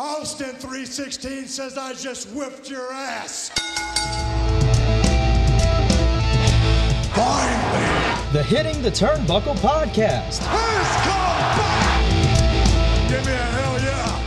Austin 316 says I just whipped your ass. Finally. The Hitting the Turnbuckle podcast. Who's come back? Give me a hell yeah.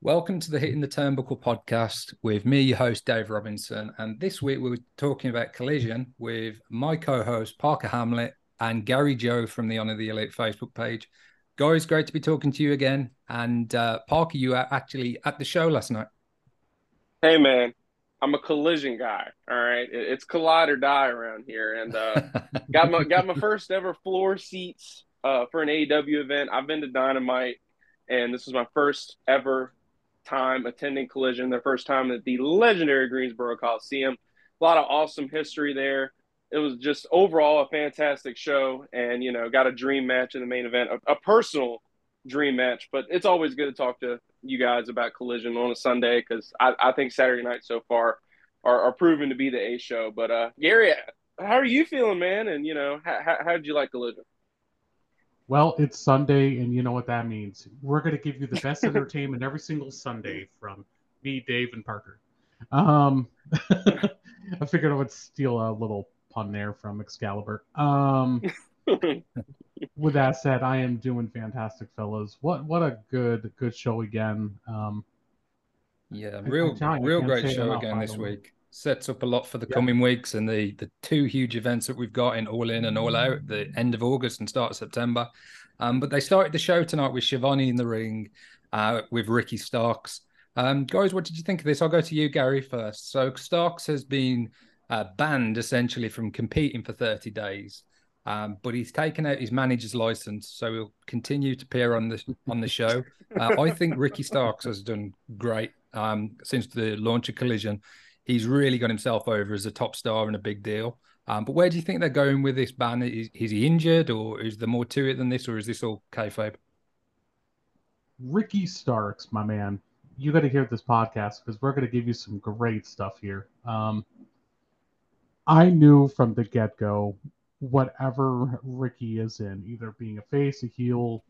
Welcome to the Hitting the Turnbuckle podcast with me, your host, Dave Robinson. And this week we're talking about collision with my co host, Parker Hamlet, and Gary Joe from the Honor the Elite Facebook page. Guys, great to be talking to you again. And uh, Parker, you were actually at the show last night. Hey, man. I'm a collision guy. All right, it's collide or die around here, and uh, got my got my first ever floor seats uh, for an AEW event. I've been to Dynamite, and this was my first ever time attending Collision, their first time at the legendary Greensboro Coliseum. A lot of awesome history there. It was just overall a fantastic show, and you know, got a dream match in the main event, a, a personal dream match. But it's always good to talk to you guys about Collision on a Sunday because I, I, think Saturday night so far are, are proven to be the A show. But uh, Gary, how are you feeling, man? And you know, how, how did you like Collision? Well, it's Sunday, and you know what that means. We're going to give you the best entertainment every single Sunday from me, Dave, and Parker. Um, I figured I would steal a little pun there from Excalibur. Um, with that said, I am doing fantastic, fellas. What what a good good show again. Um, yeah, real real great show again this week. Sets up a lot for the yeah. coming weeks and the the two huge events that we've got in All In and All Out, the end of August and start of September. Um, but they started the show tonight with Shivani in the ring, uh, with Ricky Starks. Um, guys, what did you think of this? I'll go to you, Gary, first. So Starks has been uh, banned essentially from competing for 30 days. Um, but he's taken out his manager's license, so he'll continue to appear on the on the show. Uh, I think Ricky Starks has done great um, since the launch of Collision. He's really got himself over as a top star and a big deal. Um, but where do you think they're going with this ban? Is, is, he injured, or is there more to it than this, or is this all kayfabe? Ricky Starks, my man, you got to hear this podcast because we're going to give you some great stuff here. Um, I knew from the get go, whatever Ricky is in, either being a face, a heel,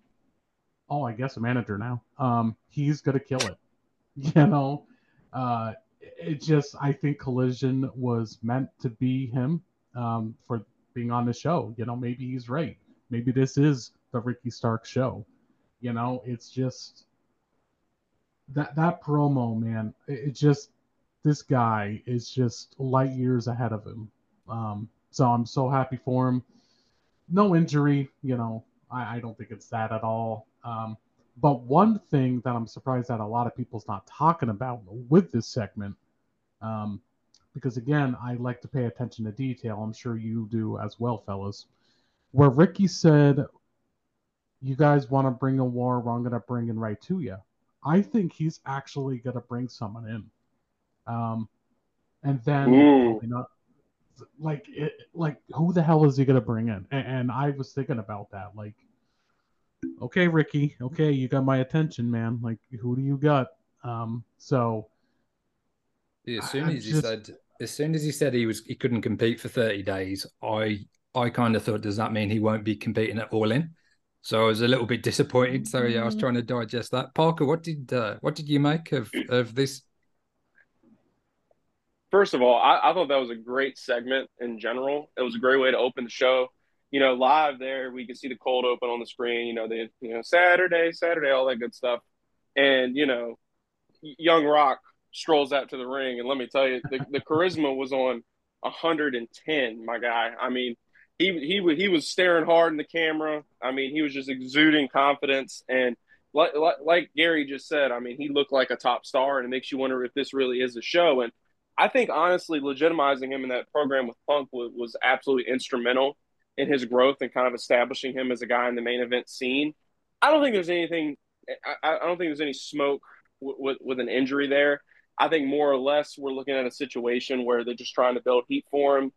oh, I guess a manager now, um, he's gonna kill it. You know, uh, it just I think Collision was meant to be him um, for being on the show. You know, maybe he's right. Maybe this is the Ricky Stark show. You know, it's just that that promo, man. It just this guy is just light years ahead of him. Um, so I'm so happy for him. No injury, you know, I, I don't think it's that at all. Um, but one thing that I'm surprised that a lot of people's not talking about with this segment, um, because again, I like to pay attention to detail. I'm sure you do as well, fellas. Where Ricky said, "You guys want to bring a war? I'm going to bring it right to you." I think he's actually going to bring someone in. Um, and then not, like it, like who the hell is he gonna bring in? And, and, I was thinking about that. Like, okay, Ricky, okay, you got my attention, man. Like, who do you got? Um, so yeah, as soon as just, he said, as soon as he said he was he couldn't compete for thirty days, I I kind of thought, does that mean he won't be competing at All In? So I was a little bit disappointed. So yeah, I was mm. trying to digest that. Parker, what did uh, what did you make of of this first of all, I, I, thought that was a great segment in general. It was a great way to open the show. You know, live there, we could see the cold open on the screen. You know, the you know Saturday, Saturday, all that good stuff. And you know, Young Rock strolls out to the ring, and let me tell you, the, the charisma was on 110, my guy. I mean, he he he was staring hard in the camera. I mean, he was just exuding confidence and. Like, like, like Gary just said, I mean, he looked like a top star, and it makes you wonder if this really is a show. And I think honestly, legitimizing him in that program with Punk was, was absolutely instrumental in his growth and kind of establishing him as a guy in the main event scene. I don't think there's anything. I, I don't think there's any smoke w- with, with an injury there. I think more or less we're looking at a situation where they're just trying to build heat for him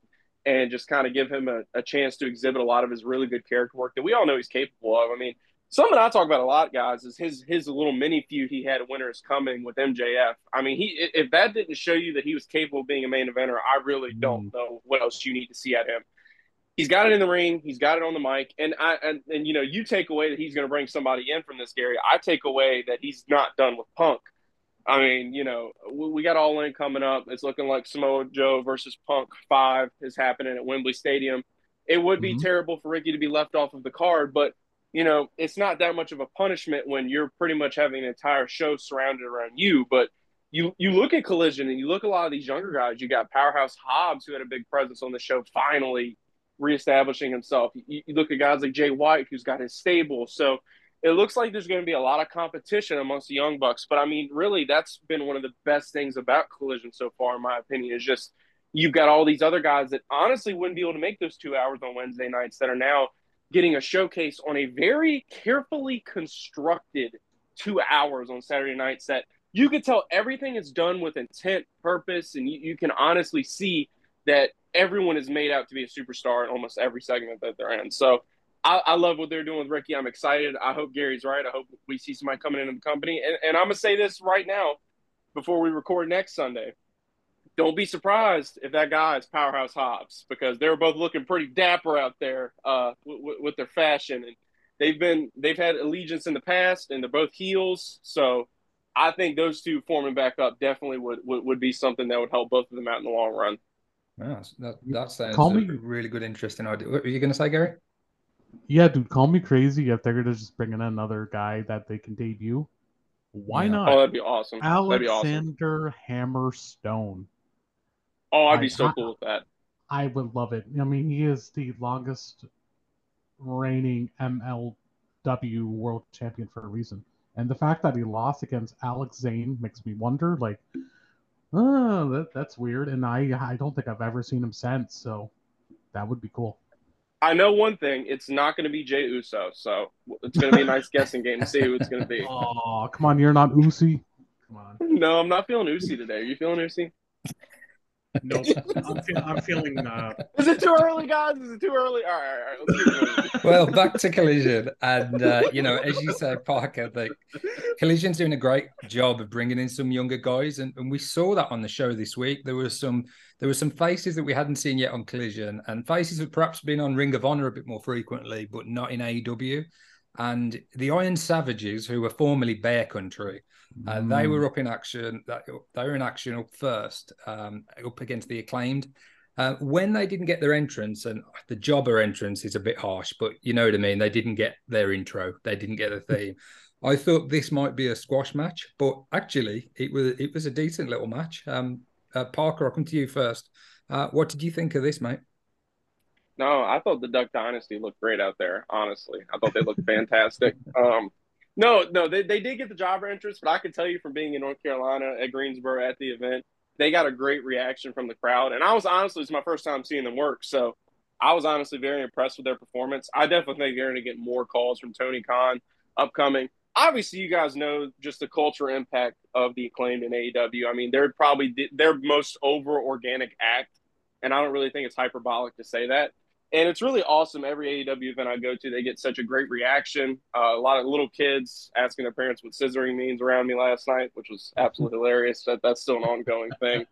and just kind of give him a, a chance to exhibit a lot of his really good character work that we all know he's capable of. I mean, something I talk about a lot, guys, is his his little mini feud he had Winter is Coming with MJF. I mean, he if that didn't show you that he was capable of being a main eventer, I really don't mm. know what else you need to see at him. he's got it in the ring, he's got it on the mic, and I and, and you know you take away that he's going to bring somebody in from this Gary. I take away that he's not done with Punk. I mean, you know, we got All In coming up. It's looking like Samoa Joe versus Punk five is happening at Wembley Stadium. It would be mm-hmm. terrible for Ricky to be left off of the card, but you know, it's not that much of a punishment when you're pretty much having an entire show surrounded around you. But you you look at Collision and you look at a lot of these younger guys. You got Powerhouse Hobbs, who had a big presence on the show, finally reestablishing himself. You, you look at guys like Jay White, who's got his stable. So it looks like there's going to be a lot of competition amongst the young bucks. But I mean, really, that's been one of the best things about Collision so far, in my opinion, is just you've got all these other guys that honestly wouldn't be able to make those two hours on Wednesday nights that are now getting a showcase on a very carefully constructed two hours on Saturday nights that you could tell everything is done with intent, purpose, and you, you can honestly see that everyone is made out to be a superstar in almost every segment that they're in. So I, I, love what they're doing with Ricky. I'm excited. I hope Gary's right. I hope we see somebody coming into the company. And, and I'm going to say this right now before we record next Sunday. Don't be surprised if that guy is Powerhouse Hobbs because they're both looking pretty dapper out there uh, with, with their fashion. And they've been they've had allegiance in the past, and they're both heels. So I think those two forming back up definitely would, would, would be something that would help both of them out in the long run. Yeah, that, that sounds call me, really good, interesting idea. What were you going to say, Gary? Yeah, dude, call me crazy if they're going to just bring in another guy that they can debut. Why yeah. not? Oh, that'd be awesome. Alexander awesome. Hammerstone. Oh, I'd be so I, cool with that. I would love it. I mean, he is the longest reigning MLW world champion for a reason. And the fact that he lost against Alex Kane makes me wonder, like, oh, that, that's weird. And I, I don't think I've ever seen him since. So that would be cool. I know one thing: it's not going to be Jey Uso, so it's going to be a nice guessing game to see who it's going to be. Oh, come on! You're not Usi. Come on. No, I'm not feeling Usi today. Are you feeling Usi? No, I'm, feel, I'm feeling. Uh... Is it too early, guys? Is it too early? All right, all right. Let's well, back to Collision, and uh, you know, as you said, Parker, the Collision's doing a great job of bringing in some younger guys, and, and we saw that on the show this week. There were some there were some faces that we hadn't seen yet on Collision, and faces that perhaps been on Ring of Honor a bit more frequently, but not in AEW. And the Iron Savages, who were formerly Bear Country, uh, mm. they were up in action. They were in action up first, um, up against the acclaimed. Uh, when they didn't get their entrance, and the jobber entrance is a bit harsh, but you know what I mean. They didn't get their intro. They didn't get the theme. I thought this might be a squash match, but actually, it was it was a decent little match. Um, uh, Parker, I'll come to you first. Uh, what did you think of this, mate? No, I thought the Duck Dynasty looked great out there. Honestly, I thought they looked fantastic. Um, no, no, they, they did get the jobber interest, but I can tell you from being in North Carolina at Greensboro at the event, they got a great reaction from the crowd. And I was honestly, it's my first time seeing them work. So I was honestly very impressed with their performance. I definitely think they're going to get more calls from Tony Khan upcoming. Obviously, you guys know just the cultural impact of the acclaimed in AEW. I mean, they're probably their most over organic act. And I don't really think it's hyperbolic to say that and it's really awesome. Every AEW event I go to, they get such a great reaction. Uh, a lot of little kids asking their parents what scissoring means around me last night, which was absolutely hilarious. That that's still an ongoing thing.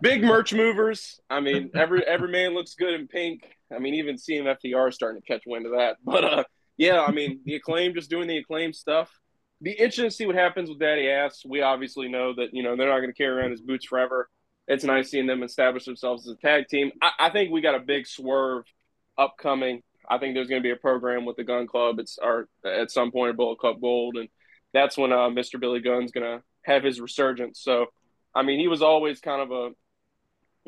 Big merch movers. I mean, every every man looks good in pink. I mean, even CMFTR is starting to catch wind of that. But uh, yeah, I mean, the acclaim just doing the acclaim stuff. Be interesting to see what happens with Daddy Ass. We obviously know that you know they're not going to carry around his boots forever it's nice seeing them establish themselves as a tag team. I, I, think we got a big swerve upcoming. I think there's going to be a program with the Gun Club. It's our at some point at Bullet Club Gold, and that's when uh, Mr. Billy Gunn's going to have his resurgence. So, I mean, he was always kind of a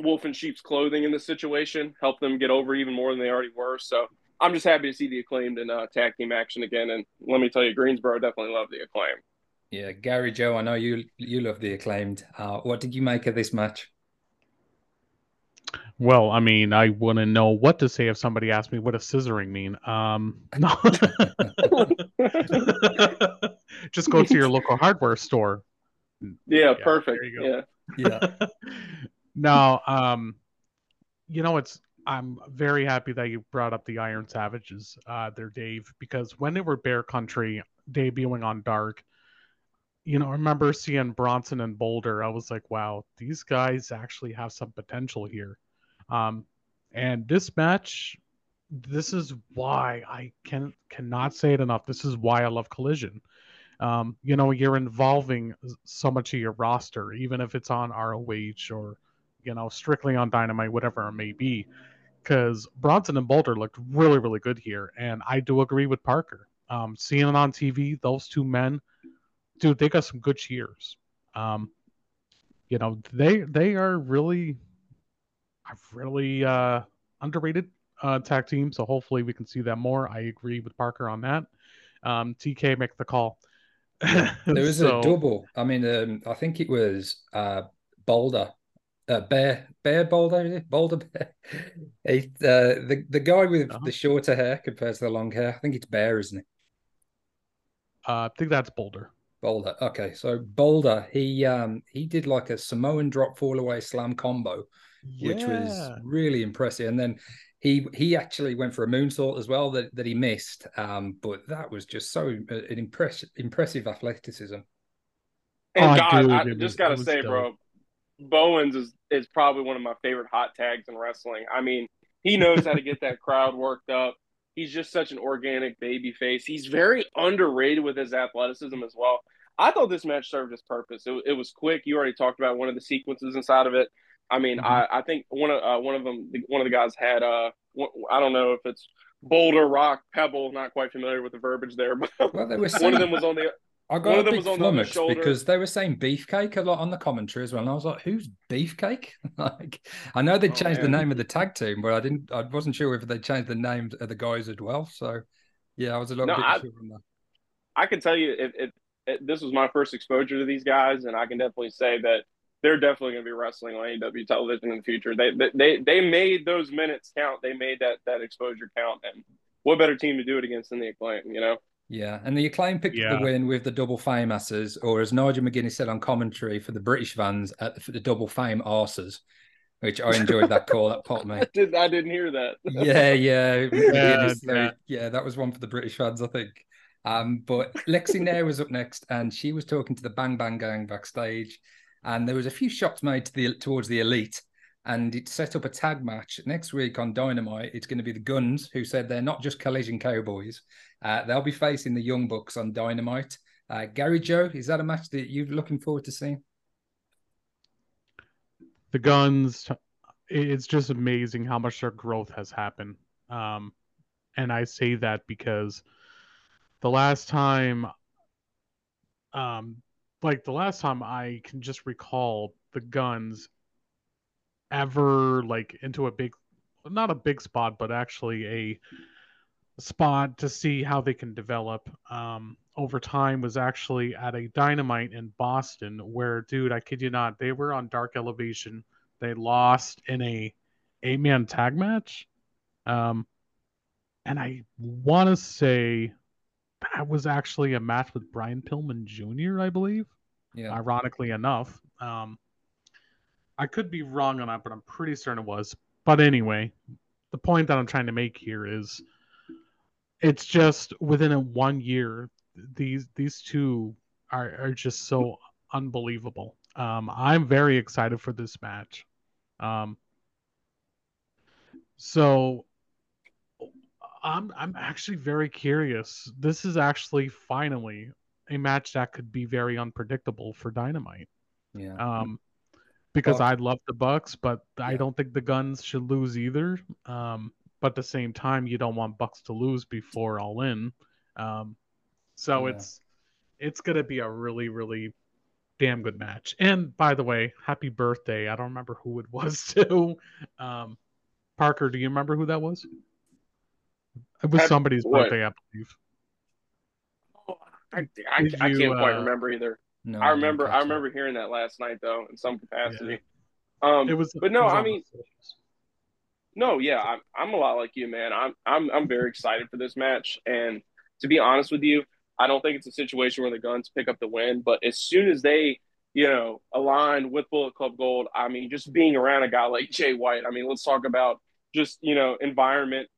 wolf in sheep's clothing in this situation, help them get over even more than they already were. So, I'm just happy to see the acclaimed in uh, tag team action again. And let me tell you, Greensboro definitely love the acclaim. Yeah, Gary Joe, I know you you love the acclaimed. Uh, what did you make of this match? Well, I mean, I wouldn't know what to say if somebody asked me what does scissoring mean. Um, no. Just go to your local hardware store. Yeah, yeah perfect. Yeah. Yeah. no, um, you know, it's I'm very happy that you brought up the Iron Savages uh, there, Dave, because when they were Bear Country debuting on Dark, you know, I remember seeing Bronson and Boulder. I was like, wow, these guys actually have some potential here. Um, and this match, this is why I can cannot say it enough. This is why I love Collision. Um, you know, you're involving so much of your roster, even if it's on ROH or you know strictly on Dynamite, whatever it may be. Because Bronson and Boulder looked really, really good here, and I do agree with Parker. Um, seeing it on TV, those two men, dude, they got some good cheers. Um, you know, they they are really, really uh, underrated uh, tag team. So hopefully we can see that more. I agree with Parker on that. Um, TK, make the call. there was so, a double. I mean, um, I think it was uh, Boulder, uh, Bear, Bear Boulder, Boulder Bear. He, uh, the the guy with uh-huh. the shorter hair compared to the long hair. I think it's Bear, isn't it? Uh, I think that's Boulder. Boulder. Okay, so Boulder, he um he did like a Samoan drop fall away slam combo, yeah. which was really impressive. And then he he actually went for a moonsault as well that, that he missed. Um, but that was just so uh, an impressive impressive athleticism. And oh, God, I, I just gotta say, dope. bro, Bowens is is probably one of my favorite hot tags in wrestling. I mean, he knows how to get that crowd worked up. He's just such an organic baby face. He's very underrated with his athleticism as well. I thought this match served its purpose. It, it was quick. You already talked about one of the sequences inside of it. I mean, mm-hmm. I, I think one of uh, one of them, one of the guys had uh, I don't know if it's boulder, rock, pebble. Not quite familiar with the verbiage there, but well, saying, one of them was on the. I got one a big flummox because they were saying beefcake a lot on the commentary as well, and I was like, "Who's beefcake?" like, I know they oh, changed man. the name of the tag team, but I didn't. I wasn't sure if they changed the names of the guys as well. So, yeah, I was a little no, bit I, sure on that. I can tell you, if, if, if this was my first exposure to these guys, and I can definitely say that they're definitely going to be wrestling on AEW television in the future. They they they made those minutes count. They made that that exposure count, and what better team to do it against than the Acclaim? You know. Yeah, and the Acclaim picked yeah. the win with the double fame asses, or as Nigel McGuinness said on commentary for the British fans, at the, the double fame arses, which I enjoyed that call. That popped me. I, did, I didn't hear that. yeah, yeah, yeah, yeah. yeah, that was one for the British fans, I think. Um, but Lexy Nair was up next, and she was talking to the Bang Bang Gang backstage and there was a few shots made to the towards the elite and it set up a tag match next week on Dynamite. It's going to be the Guns, who said they're not just collision cowboys. Uh, they'll be facing the Young Bucks on Dynamite. Uh, Gary Joe, is that a match that you're looking forward to seeing? The Guns, it's just amazing how much their growth has happened. Um, and I say that because the last time um, like the last time I can just recall the guns ever like into a big not a big spot but actually a spot to see how they can develop um, over time was actually at a dynamite in Boston where dude I kid you not they were on dark elevation. They lost in a eight man tag match. Um, and I want to say that was actually a match with Brian Pillman Jr., I believe. Yeah. Ironically enough. Um, I could be wrong on that, but I'm pretty certain it was. But anyway, the point that I'm trying to make here is it's just within a one year, these these two are, are just so unbelievable. Um, I'm very excited for this match. Um, so I'm I'm actually very curious. This is actually finally a match that could be very unpredictable for Dynamite. Yeah. Um, because well, I love the Bucks, but yeah. I don't think the Guns should lose either. Um, but at the same time, you don't want Bucks to lose before All In. Um, so yeah. it's it's gonna be a really really damn good match. And by the way, happy birthday! I don't remember who it was to. Um, Parker, do you remember who that was? It was somebody's what? birthday, I believe. Oh, I, I, you, I can't uh, quite remember either. No, I remember I remember hearing that last night though in some capacity. Yeah. Um, it was, but no, was I mean, no, yeah, I'm I'm a lot like you, man. I'm I'm I'm very excited for this match, and to be honest with you, I don't think it's a situation where the Guns pick up the win. But as soon as they, you know, align with Bullet Club Gold, I mean, just being around a guy like Jay White, I mean, let's talk about just you know environment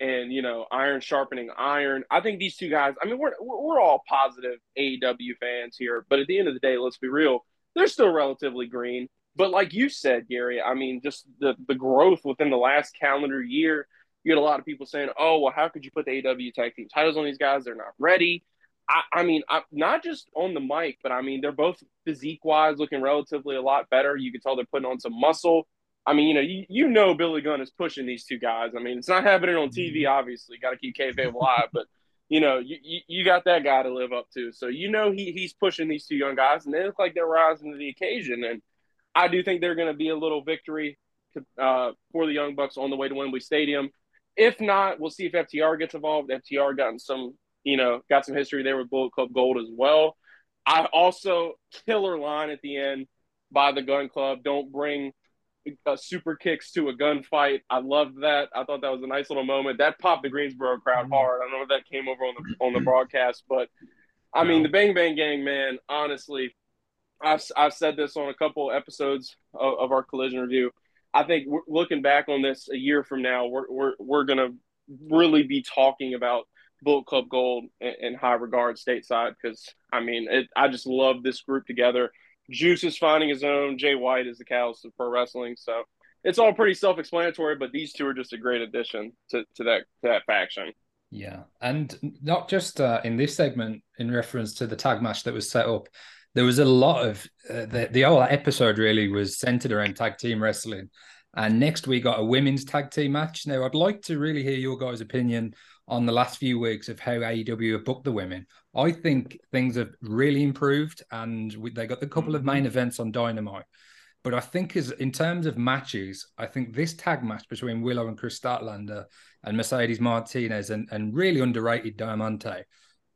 and you know iron sharpening iron. I think these two guys. I mean, we're we're all positive AEW fans here, but at the end of the day, let's be real. They're still relatively green. But like you said, Gary, I mean, just the the growth within the last calendar year. you had a lot of people saying, "Oh, well, how could you put the AW tag team titles on these guys? They're not ready." I, I mean, I, not just on the mic, but I mean, they're both physique wise looking relatively a lot better. You can tell they're putting on some muscle. I mean, you know, you, you know Billy Gunn is pushing these two guys. I mean, it's not happening on TV, mm-hmm. obviously. Got to keep kayfabe alive, but you know, you, you, you got that guy to live up to. So you know he he's pushing these two young guys, and they look like they're rising to the occasion. And I do think they're going to be a little victory to, uh, for the Young Bucks on the way to Wembley Stadium. If not, we'll see if FTR gets involved. FTR gotten some, you know, got some history there with Bullet Club Gold as well. I also killer line at the end by the Gun Club. Don't bring uh, super kicks to a gunfight. I loved that. I thought that was a nice little moment. That popped the Greensboro crowd mm-hmm. hard. I don't know if that came over on the on the broadcast, but I mean the Bang Bang Gang, man. Honestly, I've I've said this on a couple episodes of, of our collision review. I think looking back on this a year from now, we're we're we're gonna really be talking about Bullet Club Gold in, in high regard stateside because I mean it, I just love this group together. Juice is finding his own. Jay White is the catalyst of pro wrestling. So it's all pretty self-explanatory, but these two are just a great addition to, to that to that faction. Yeah, and not just uh, in this segment in reference to the tag match that was set up. There was a lot of uh, the the whole episode really was centered around tag team wrestling, and next we got a women's tag team match. Now I'd like to really hear your guys' opinion on the last few weeks of how AEW have booked the women. I think things have really improved, and we, they got a couple of main mm-hmm. events on Dynamite. But I think, as in terms of matches, I think this tag match between Willow and Kris Statlander and Mercedes Martinez and, and really underrated Diamante,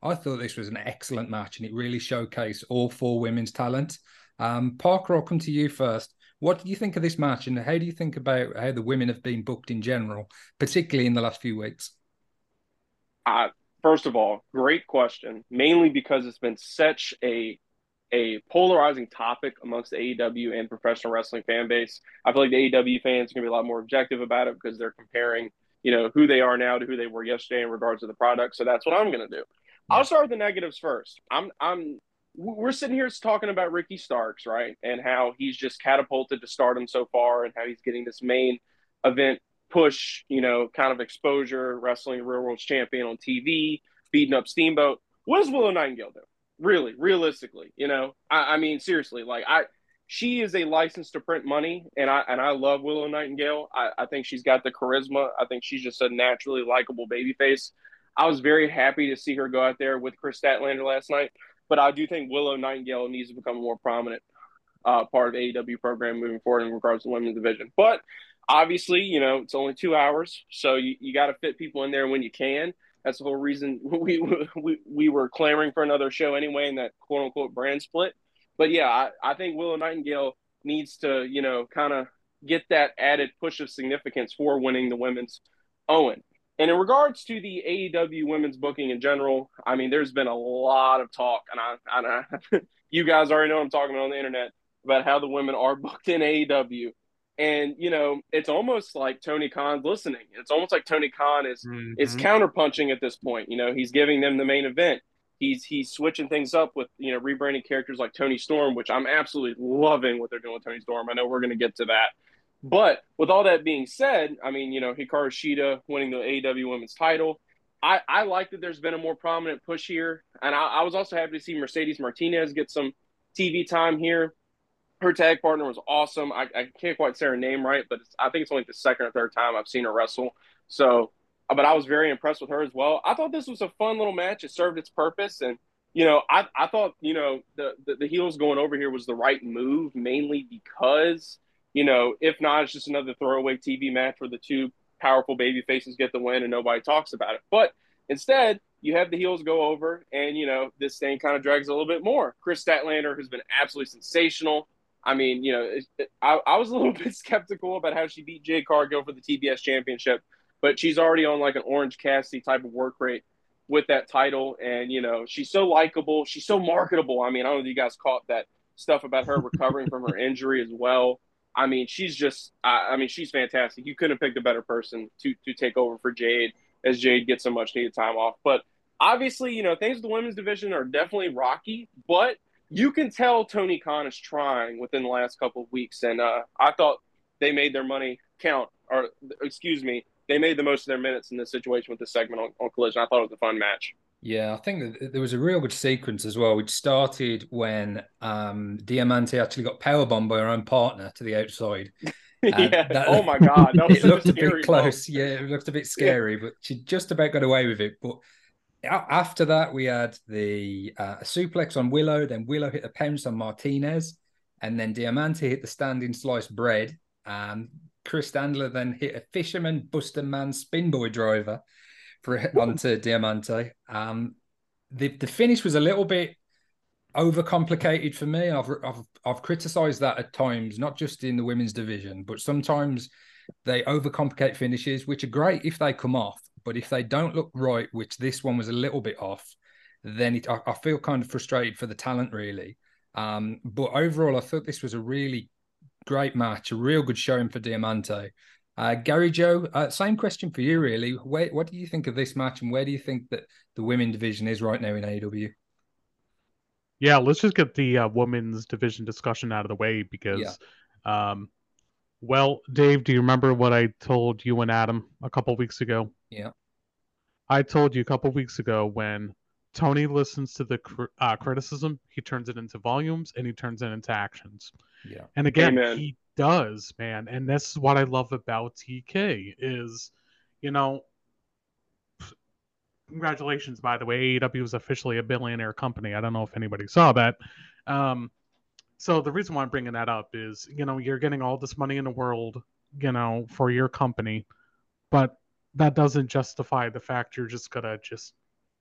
I thought this was an excellent match, and it really showcased all four women's talent. Um, Parker, I'll come to you first. What do you think of this match, and how do you think about how the women have been booked in general, particularly in the last few weeks? Uh, first of all, great question. Mainly because it's been such a a polarizing topic amongst the AEW and professional wrestling fan base. I feel like the AEW fans are going to be a lot more objective about it because they're comparing, you know, who they are now to who they were yesterday in regards to the product. So that's what I'm going to do. I'll start with the negatives first. I'm I'm we're sitting here talking about Ricky Starks, right? And how he's just catapulted to stardom so far and how he's getting this main event push, you know, kind of exposure, wrestling real world champion on TV, beating up Steamboat. What does Willow Nightingale do? Really, realistically, you know, I, I mean, seriously, like I, she is a license to print money, and I and I love Willow Nightingale. I, I think she's got the charisma. I think she's just a naturally likable baby face. I was very happy to see her go out there with Kris Statlander last night, but I do think Willow Nightingale needs to become a more prominent uh, part of AEW program moving forward in regards to women's division. But obviously, you know, it's only two hours, so you, you got to fit people in there when you can. That's the whole reason we, we we were clamoring for another show anyway in that quote unquote brand split. But yeah, I, I think Willow Nightingale needs to, you know, kind of get that added push of significance for winning the women's Owen. And in regards to the AEW women's booking in general, I mean, there's been a lot of talk, and I, I you guys already know I'm talking about on the internet about how the women are booked in AEW. And you know, it's almost like Tony Khan's listening. It's almost like Tony Khan is mm-hmm. is counterpunching at this point. You know, he's giving them the main event. He's he's switching things up with you know rebranding characters like Toni Storm, which I'm absolutely loving what they're doing with Toni Storm. I know we're going to get to that. But with all that being said, I mean, you know, Hikaru Shida winning the AEW Women's Title, I, I like that there's been a more prominent push here, and I, I was also happy to see Mercedes Martinez get some TV time here her tag partner was awesome. I, I can't quite say her name right, but I think it's only the second or third time I've seen her wrestle. So, uh, but I was very impressed with her as well. I thought this was a fun little match. It served its purpose, and you know, I, I thought you know the, the the heels going over here was the right move, mainly because you know if not, it's just another throwaway TV match where the two powerful baby faces get the win and nobody talks about it. But instead, you have the heels go over, and you know this thing kind of drags a little bit more. Kris Statlander has been absolutely sensational. I mean, you know, I, I, was a little bit skeptical about how she beat Jade Cargill for the TBS championship, but she's already on like an Orange Cassidy type of work rate with that title. And, you know, she's so likable. She's so marketable. I mean, I don't know if you guys caught that stuff about her recovering from her injury as well. I mean, she's just, I, I mean, she's fantastic. You couldn't have picked a better person to, to take over for Jade as Jade gets so much needed time off. But obviously, you know, things with the women's division are definitely rocky, but you can tell Tony Khan is trying within the last couple of weeks, and uh, I thought they made their money count, or excuse me, they made the most of their minutes in this situation with this segment on, on Collision. I thought it was a fun match. Yeah, I think there was a real good sequence as well, which started when um, Diamante actually got powerbombed by her own partner to the outside. yeah. That, oh my god, it looked a bit close. Yeah, it looked a bit scary, yeah. but she just about got away with it. But after that, we had the uh, suplex on Willow. Then Willow hit a pounce on Martinez, and then Diamante hit the standing sliced bread. And Kris Statlander then hit a fisherman Buster Man spinboy driver for onto Diamante. Um, the the finish was a little bit overcomplicated for me. I've I've I've criticised that at times, not just in the women's division, but sometimes they overcomplicate finishes, which are great if they come off, but if they don't look right, which this one was a little bit off, then it, I, I feel kind of frustrated for the talent really. Um, but overall, I thought this was a really great match, a real good showing for Diamante. Uh, Gary Joe, uh, same question for you, really. Where, what do you think of this match, and where do you think that the women division is right now in AEW? Yeah, let's just get the uh, women's division discussion out of the way because, yeah. um, well, Dave, do you remember what I told you and Adam a couple weeks ago? Yeah, I told you a couple weeks ago when Tony listens to the uh, criticism, he turns it into volumes and he turns it into actions. Yeah, and again, Amen. he does, man. And this is what I love about TK is, you know, congratulations, by the way. AEW is officially a billionaire company. I don't know if anybody saw that. Um, so the reason why I'm bringing that up is, you know, you're getting all this money in the world, you know, for your company, but that doesn't justify the fact you're just gonna just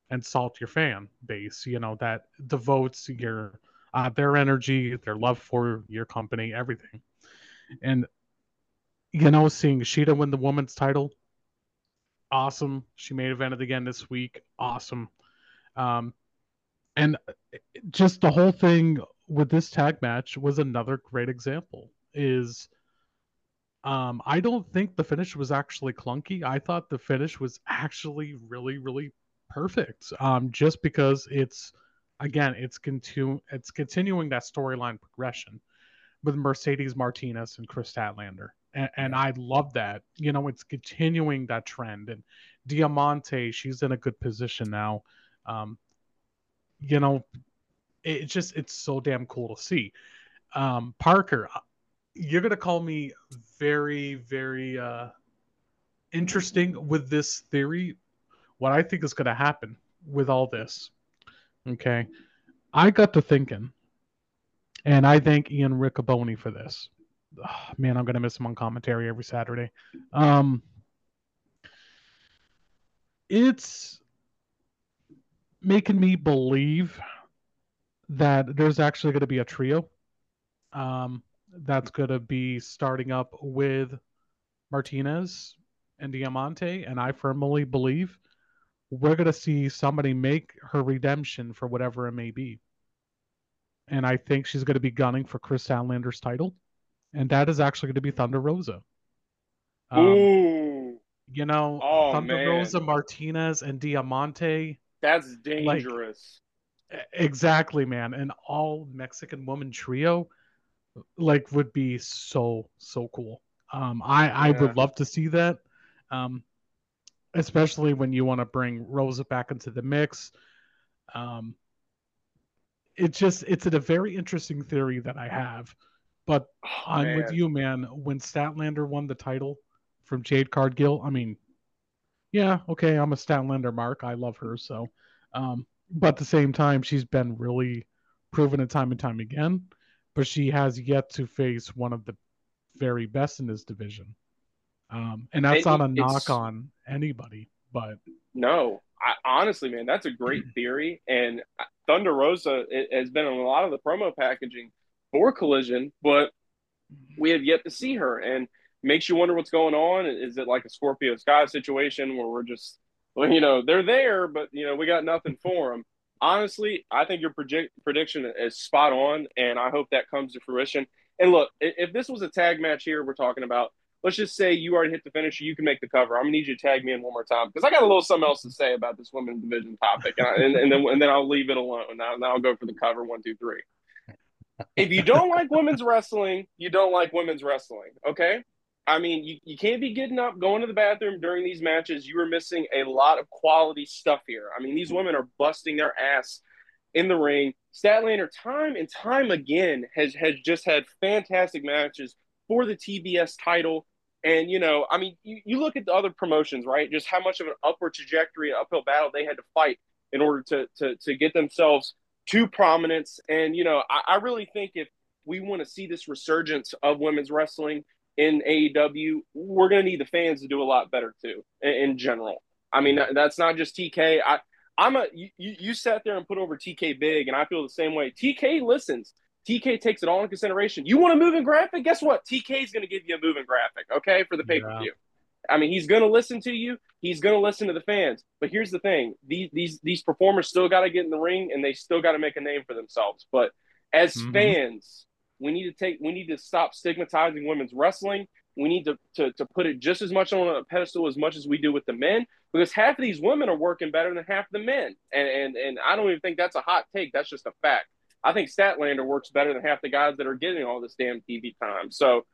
insult your fan base. You know, that devotes your uh, their energy, their love for your company, everything. And you know, seeing Shida win the women's title, awesome. She made evented again this week, awesome. Um, and just the whole thing with this tag match was another great example. Is um, I don't think the finish was actually clunky. I thought the finish was actually really, really perfect. Um, just because it's again, it's continu- it's continuing that storyline progression with Mercedes Martinez and Kris Statlander. And, and, I love that. You know, it's continuing that trend. And Diamante, she's in a good position now. Um, you know, it's just it's so damn cool to see. Um, Parker, you're gonna call me very, very uh, interesting with this theory. What I think is gonna happen with all this. Okay, I got to thinking and I thank Ian Riccoboni for this. Man, I'm gonna miss him on commentary every Saturday. Um, it's making me believe that there's actually going to be a trio um, that's going to be starting up with Martinez and Diamante, and I firmly believe we're going to see somebody make her redemption for whatever it may be and I think she's going to be gunning for Kris Statlander's title, and that is actually going to be Thunder Rosa. Um, Ooh, you know, oh, Thunder man. Rosa, Martinez, and Diamante. That's dangerous. Like, exactly, man. An all Mexican woman trio, like, would be so so cool. Um, I yeah. I would love to see that. Um, especially when you want to bring Rosa back into the mix. Um, it's just it's a very interesting theory that I have. But oh, I'm man. with you, man. When Statlander won the title from Jade Cargill, I mean, yeah, okay, I'm a Statlander mark. I love her so. Um, but at the same time, she's been really proven it time and time again. But she has yet to face one of the very best in this division. Um, and that's not a knock on anybody, but no, I, honestly, man, that's a great theory. And Thunder Rosa has been in a lot of the promo packaging for Collision, but we have yet to see her, and makes you wonder what's going on. Is it like a Scorpio Sky situation where we're just, well, you know, they're there, but you know, we got nothing for them. Honestly, I think your project, prediction is spot on, and I hope that comes to fruition. And look, if this was a tag match here, we're talking about let's just say you already hit the finish, you can make the cover. I'm gonna need you to tag me in one more time because I got a little something else to say about this women's division topic, and, I, and, and, then and then I'll leave it alone. Now, now I'll go for the cover one, two, three. If you don't like women's wrestling, you don't like women's wrestling. Okay, I mean, you, you can't be getting up, going to the bathroom during these matches. You are missing a lot of quality stuff here. I mean, these mm-hmm. women are busting their ass in the ring. Statlander, time and time again, has has just had fantastic matches for the TBS title. And you know, I mean, you, you look at the other promotions, right? Just how much of an upward trajectory, an uphill battle they had to fight in order to to to get themselves to prominence. And you know, I, I really think if we want to see this resurgence of women's wrestling in AEW, we're going to need the fans to do a lot better too, in, in general. I mean, that's not just TK. I, I'm a you, you sat there and put over TK big, and I feel the same way. TK listens. TK takes it all in consideration. You want a moving graphic? Guess what? TK is going to give you a moving graphic, okay, for the pay per view. Yeah. I mean, he's going to listen to you. He's going to listen to the fans. But here's the thing: these these these performers still got to get in the ring, and they still got to make a name for themselves. But as mm-hmm. fans, we need to take we need to stop stigmatizing women's wrestling. We need to, to, to put it just as much on a pedestal as much as we do with the men, because half of these women are working better than half the men. And, and, and I don't even think that's a hot take. That's just a fact. I think Statlander works better than half the guys that are getting all this damn TV time. So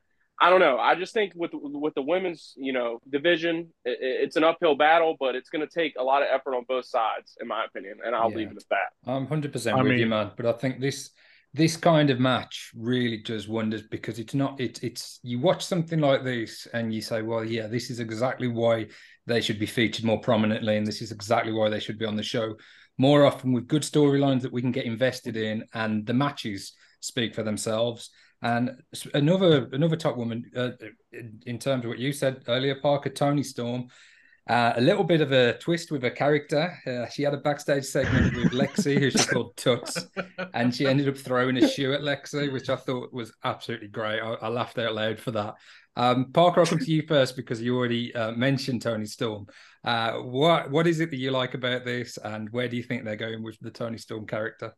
I don't know. I just think with with the women's you know division, it, it's an uphill battle, but it's going to take a lot of effort on both sides, in my opinion. And I'll yeah. leave it at that. I'm 100 percent with mean, you, man. But I think this this kind of match really does wonders because it's not it, it's you watch something like this and you say well yeah this is exactly why they should be featured more prominently and this is exactly why they should be on the show. More often with good storylines that we can get invested in and the matches speak for themselves. And another another top woman uh, in terms of what you said earlier parker toni storm uh, a little bit of a twist with her character. Uh, she had a backstage segment with Lexy, who she called Toots, and she ended up throwing a shoe at Lexy, which I thought was absolutely great. I, I laughed out loud for that. Um, Parker, I'll come to you first because you already uh, mentioned Toni Storm. Uh, what what is it that you like about this, and where do you think they're going with the Toni Storm character?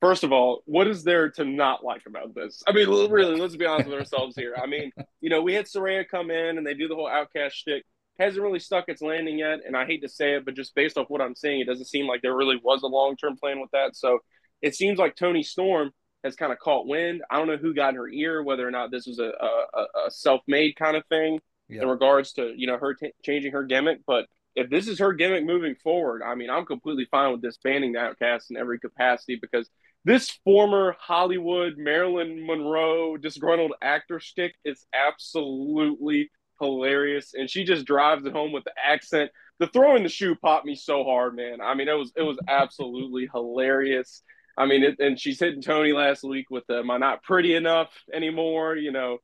First of all, what is there to not like about this? I mean, really, let's be honest with ourselves here. I mean, you know, we had Saraya come in and they do the whole outcast shtick hasn't really stuck its landing yet. And I hate to say it, but just based off what I'm seeing, it doesn't seem like there really was a long term plan with that. So it seems like Toni Storm has kind of caught wind. I don't know who got in her ear, whether or not this was a, a, a self made kind of thing yeah. in regards to you know her t- changing her gimmick. But if this is her gimmick moving forward, I mean, I'm completely fine with disbanding the Outcast in every capacity because this former Hollywood Marilyn Monroe disgruntled actor stick is absolutely hilarious, and she just drives it home with the accent. The throwing the shoe popped me so hard, man. I mean, it was it was absolutely hilarious. I mean, it, and she's hitting Tony last week with the "Am I not pretty enough anymore?" You know,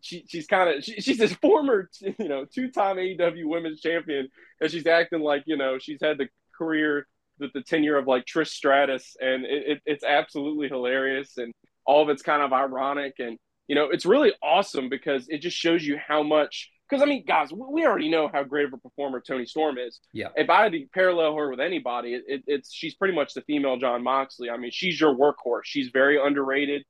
she she's kind of she, she's this former you know two time AEW Women's Champion, and she's acting like you know she's had the career the, the tenure of like Trish Stratus, and it, it, it's absolutely hilarious, and all of it's kind of ironic, and you know, it's really awesome because it just shows you how much. Because I mean, guys, we already know how great of a performer Toni Storm is. Yeah. If I had to parallel her with anybody, it, it, it's she's pretty much the female Jon Moxley. I mean, she's your workhorse. She's very underrated,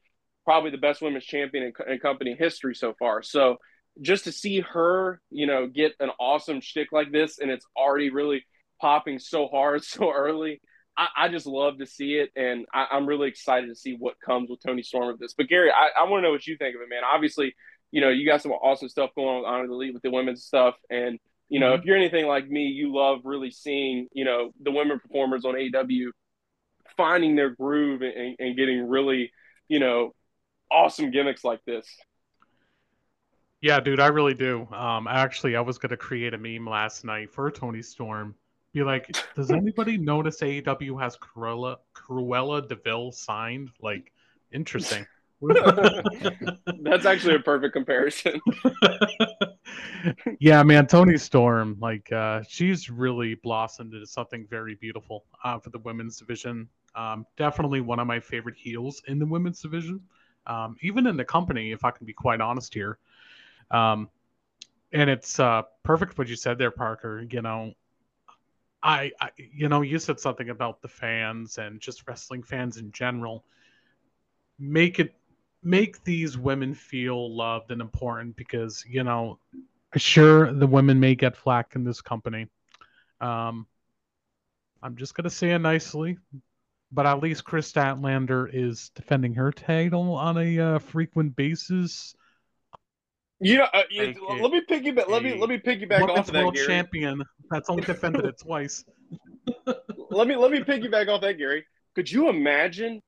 probably the best women's champion in, in company history so far. So just to see her, you know, get an awesome shtick like this, and it's already really popping so hard so early. I, I, just love to see it, and I, am really excited to see what comes with Toni Storm with this. But Gary, I, I want to know what you think of it, man. Obviously, you know you got some awesome stuff going on on the league with the women's stuff, and you know mm-hmm. if you're anything like me, you love really seeing you know the women performers on AEW finding their groove and, and getting really you know awesome gimmicks like this. Yeah, dude, I really do. Um, actually, I was gonna create a meme last night for Toni Storm be like, does anybody notice AEW has Cruella Cruella de Vil signed? Like, interesting. That's actually a perfect comparison. yeah, man, Toni Storm, like, uh, she's really blossomed into something very beautiful uh, for the women's division. Um, definitely one of my favorite heels in the women's division, um, even in the company, if I can be quite honest here. Um, and it's uh, perfect what you said there, Parker. You know, I, I, you know, you said something about the fans and just wrestling fans in general. Make it, make these women feel loved and important because you know, sure the women may get flack in this company. Um, I'm just gonna say it nicely, but at least Kris Statlander is defending her title on a uh, frequent basis You know, uh, you, let me piggyback. Let me let me piggyback Women's off of that, world Gary. champion that's only defended it twice. let me let me piggyback off that, Gary. Could you imagine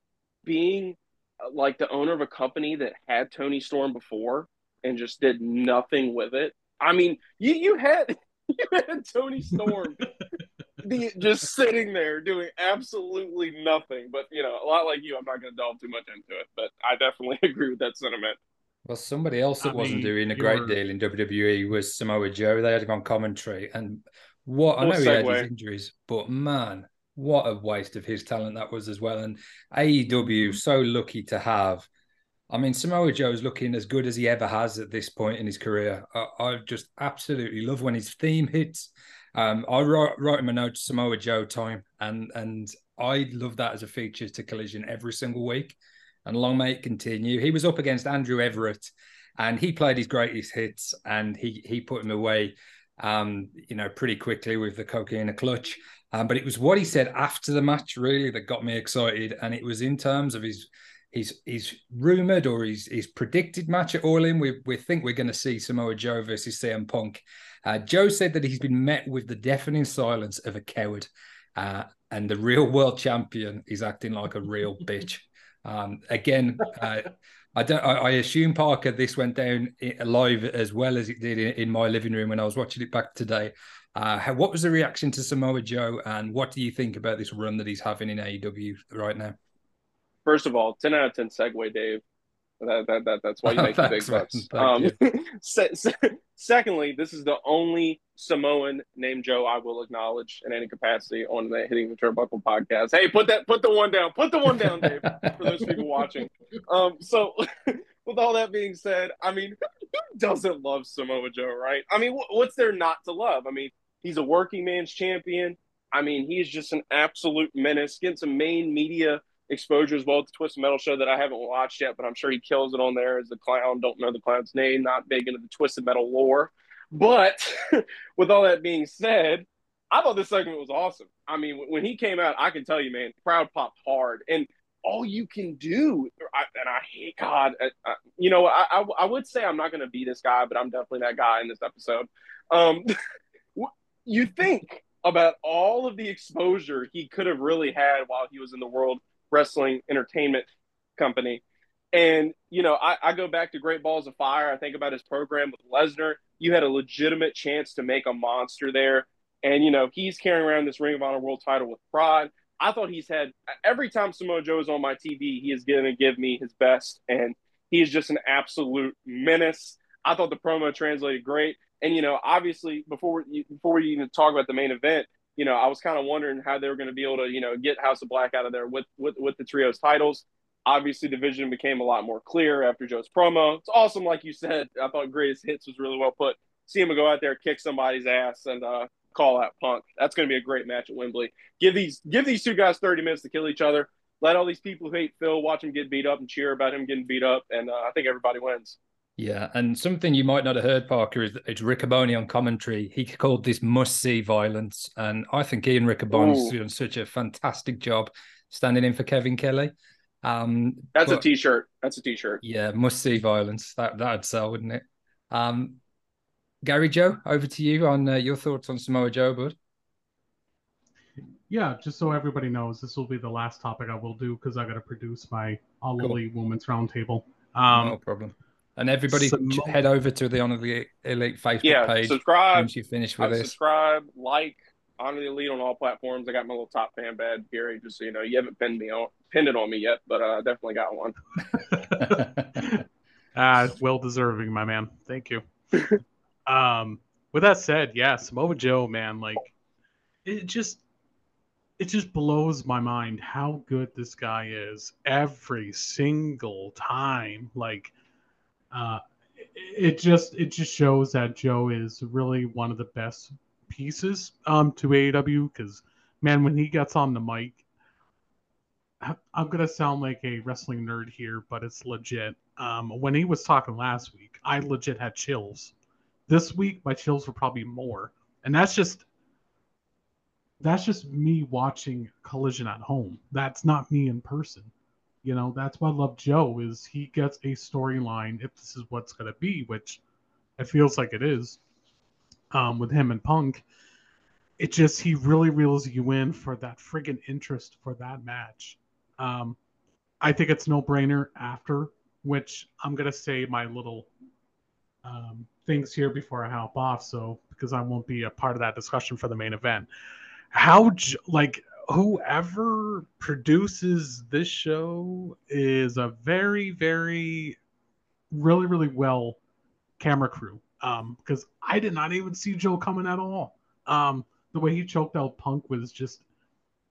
being uh, like the owner of a company that had Toni Storm before and just did nothing with it? I mean, you you had you had Toni Storm be just sitting there doing absolutely nothing. But you know, a lot like you, I'm not going to delve too much into it. But I definitely agree with that sentiment. Well, somebody else that I wasn't mean, doing a great were... deal in WWE was Samoa Joe. They had him on commentary, and what I know he had his injuries, but man, what a waste of his talent that was as well. And AEW so lucky to have. I mean, Samoa Joe is looking as good as he ever has at this point in his career. I, I just absolutely love when his theme hits. Um, I write, write him a note Samoa Joe time, and and I love that as a feature to Collision every single week. And long may it continue. He was up against Andrew Everett, and he played his greatest hits, and he he put him away um, you know, pretty quickly with the coquina clutch. Um, but it was what he said after the match really that got me excited, and it was in terms of his his his rumored or his his predicted match at All In. We we think we're going to see Samoa Joe versus CM Punk. Uh, Joe said that he's been met with the deafening silence of a coward, uh, and the real world champion is acting like a real bitch. Um, again, uh, I don't. I, I, assume Parker. This went down live as well as it did in, in my living room when I was watching it back today. Uh, how, what was the reaction to Samoa Joe, and what do you think about this run that he's having in AEW right now? First of all, ten out of ten segue, Dave. That, that, that that's why you make the big bucks. Um, se- se- secondly, this is the only Samoan named Joe I will acknowledge in any capacity on the Hitting the Turnbuckle podcast. Hey, put that put the one down. Put the one down, Dave, for those people watching. Um, so with all that being said, I mean, who doesn't love Samoa Joe, right? I mean, what's there not to love? I mean, he's a working man's champion. I mean, he's just an absolute menace. Getting some main media exposure as well to Twisted Metal show that I haven't watched yet, but I'm sure he kills it on there as the clown. Don't know the clown's name, not big into the Twisted Metal lore. But with all that being said, I thought this segment was awesome. I mean, when he came out, I can tell you, man, crowd popped hard. And all you can do, I, and I hate God, I, I, you know, I, I, would say I'm not going to be this guy, but I'm definitely that guy in this episode. Um, you think about all of the exposure he could have really had while he was in the world wrestling entertainment company. And, you know, I, I, go back to Great Balls of Fire. I think about his program with Lesnar. You had a legitimate chance to make a monster there. And, you know, he's carrying around this Ring of Honor world title with pride. I thought he's had every time Samoa Joe is on my TV, he is going to give me his best. And he is just an absolute menace. I thought the promo translated great. And, you know, obviously, before before we even talk about the main event, you know, I was kind of wondering how they were going to be able to, you know, get House of Black out of there with with with the trios titles. Obviously, the vision became a lot more clear after Joe's promo. It's awesome, like you said. I thought greatest hits was really well put. See him go out there, kick somebody's ass, and uh, call out Punk. That's going to be a great match at Wembley. Give these give these two guys thirty minutes to kill each other. Let all these people who hate Phil watch him get beat up and cheer about him getting beat up, and uh, I think everybody wins. Yeah, and something you might not have heard, Parker, is it's Riccaboni on commentary. He called this must-see violence, and I think Ian Riccaboni's doing such a fantastic job standing in for Kevin Kelly. Um, That's but, a T-shirt. That's a T-shirt. Yeah, must-see violence. That that'd sell, wouldn't it? Um, Gary Joe, over to you on uh, your thoughts on Samoa Joe, bud. Yeah, just so everybody knows, this will be the last topic I will do because I got to produce my All cool. Elite Women's Roundtable. Um, no problem. And everybody head over to the Honor the Elite Facebook yeah, page. Subscribe. Once you finish with this. Subscribe, like, Honor the Elite on all platforms. I got my little top fan badge, Gary, just so you know. You haven't pinned me on pinned it on me yet, but I uh, definitely got one. uh, well deserving, my man. Thank you. um, with that said, yeah, Samoa Joe, man, like it just it just blows my mind how good this guy is every single time. Like uh, it just it just shows that Joe is really one of the best pieces um, to AEW because man, when he gets on the mic, I'm gonna sound like a wrestling nerd here, but it's legit. Um, when he was talking last week, I legit had chills. This week, my chills were probably more, and that's just that's just me watching Collision at home. That's not me in person. You know, that's why I love Joe is he gets a storyline if this is what's going to be, which It feels like it is um, with him and Punk. It just he really reels you in for that friggin' interest for that match. Um, I think it's no brainer after, which I'm gonna say my little um, things here before I hop off. So because I won't be a part of that discussion for the main event. How like whoever produces this show is a very very really really well camera crew. Um because i did not even see joe coming at all. Um the way he choked out punk was just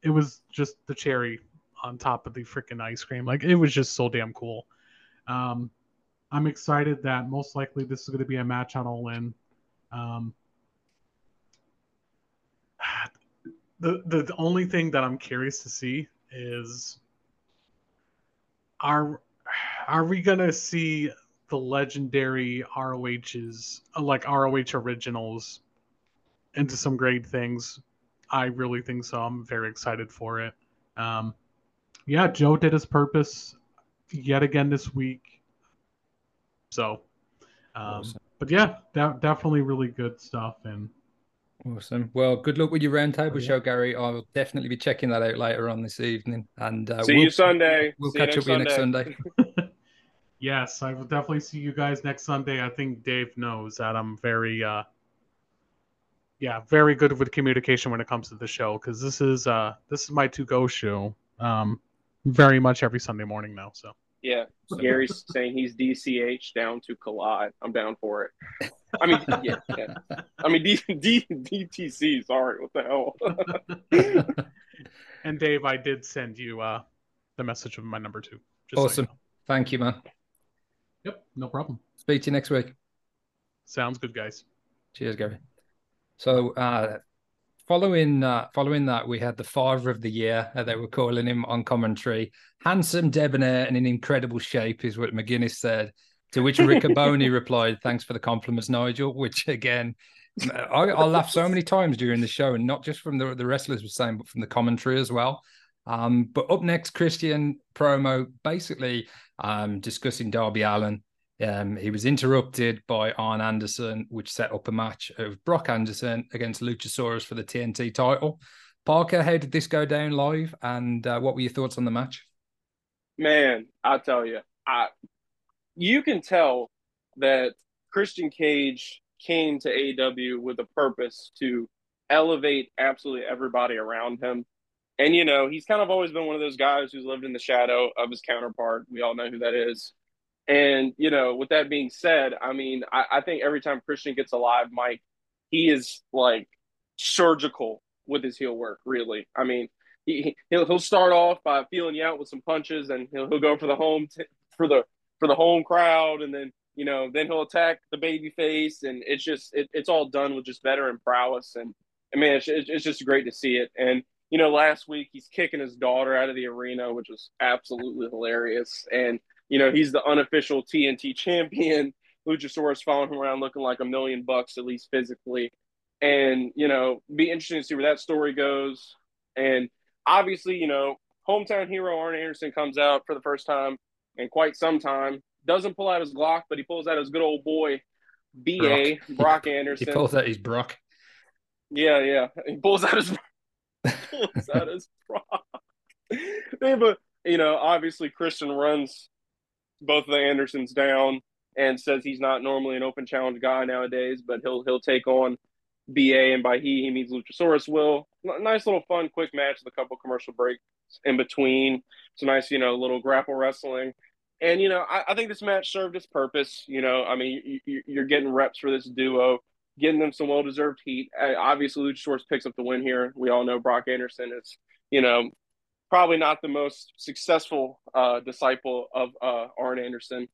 it was just the cherry on top of the freaking ice cream. Like it was just so damn cool. Um i'm excited that most likely this is going to be a match on all in. Um the, the the only thing that i'm curious to see is are are we gonna see the legendary ROHs, like ROH originals, into some great things. I really think so. I'm very excited for it. Um, yeah, Joe did his purpose yet again this week. So, um, awesome. but yeah, that, definitely really good stuff. And awesome. Well, good luck with your roundtable yeah. show, Gary. I'll definitely be checking that out later on this evening. And uh, see we'll, you Sunday. We'll see catch up with you next Sunday. Yes, I will definitely see you guys next Sunday. I think Dave knows that I'm very, uh, yeah, very good with communication when it comes to the show because this is uh this is my to go show, um, very much every Sunday morning now. So yeah, Gary's saying he's DCH down to collide. I'm down for it. I mean, yeah, yeah. I mean D, D, DTC. Sorry, what the hell? and Dave, I did send you uh the message of my number two. awesome. So you know. Thank you, man. Yep, no problem. Speak to you next week. Sounds good, guys. Cheers, Gary. So, uh, following uh, following that, we had the father of the year. Uh, they were calling him on commentary. Handsome, debonair, and in incredible shape is what McGuinness said. To which Riccaboni replied, "Thanks for the compliments, Nigel." Which again, I, I laughed so many times during the show, and not just from the the wrestlers were saying, but from the commentary as well. Um, but up next, Christian promo, basically um, discussing Darby Allin. Um, he was interrupted by Arn Anderson, which set up a match of Brock Anderson against Luchasaurus for the TNT title. Parker, how did this go down live, and uh, what were your thoughts on the match? Man, I tell you, I you can tell that Christian Cage came to AEW with a purpose to elevate absolutely everybody around him and you know, he's kind of always been one of those guys who's lived in the shadow of his counterpart. We all know who that is. And you know, with that being said, I mean, I, I think every time Christian gets alive, Mike, he is like surgical with his heel work. Really, I mean, he he'll, he'll start off by feeling you out with some punches, and he'll he'll go for the home t- for the for the home crowd, and then you know then he'll attack the baby face, and it's just it, it's all done with just veteran prowess, and I mean it's it's just great to see it, and you know, last week he's kicking his daughter out of the arena, which was absolutely hilarious. And, you know, he's the unofficial TNT champion. Luchasaurus following him around looking like a million bucks, at least physically. And, you know, be interesting to see where that story goes. And obviously, you know, hometown hero Arn Anderson comes out for the first time in quite some time. Doesn't pull out his Glock, but he pulls out his good old boy, BA, Brock, Brock Anderson. He pulls out his Brock. Yeah, yeah. He pulls out his that is Brock. they have a, you know, obviously Christian runs both of the Andersons down and says he's not normally an open challenge guy nowadays, but he'll he'll take on BA, and by he he means Luchasaurus will. Nice little fun, quick match with a couple commercial breaks in between. It's a nice, you know, little grapple wrestling. And you know, I, I think this match served its purpose. You know, I mean, you, you're getting reps for this duo getting them some well deserved heat. Uh, obviously, Luchasaurus picks up the win here. We all know Brock Anderson is, you know, probably not the most successful uh, disciple of uh, Arn Anderson.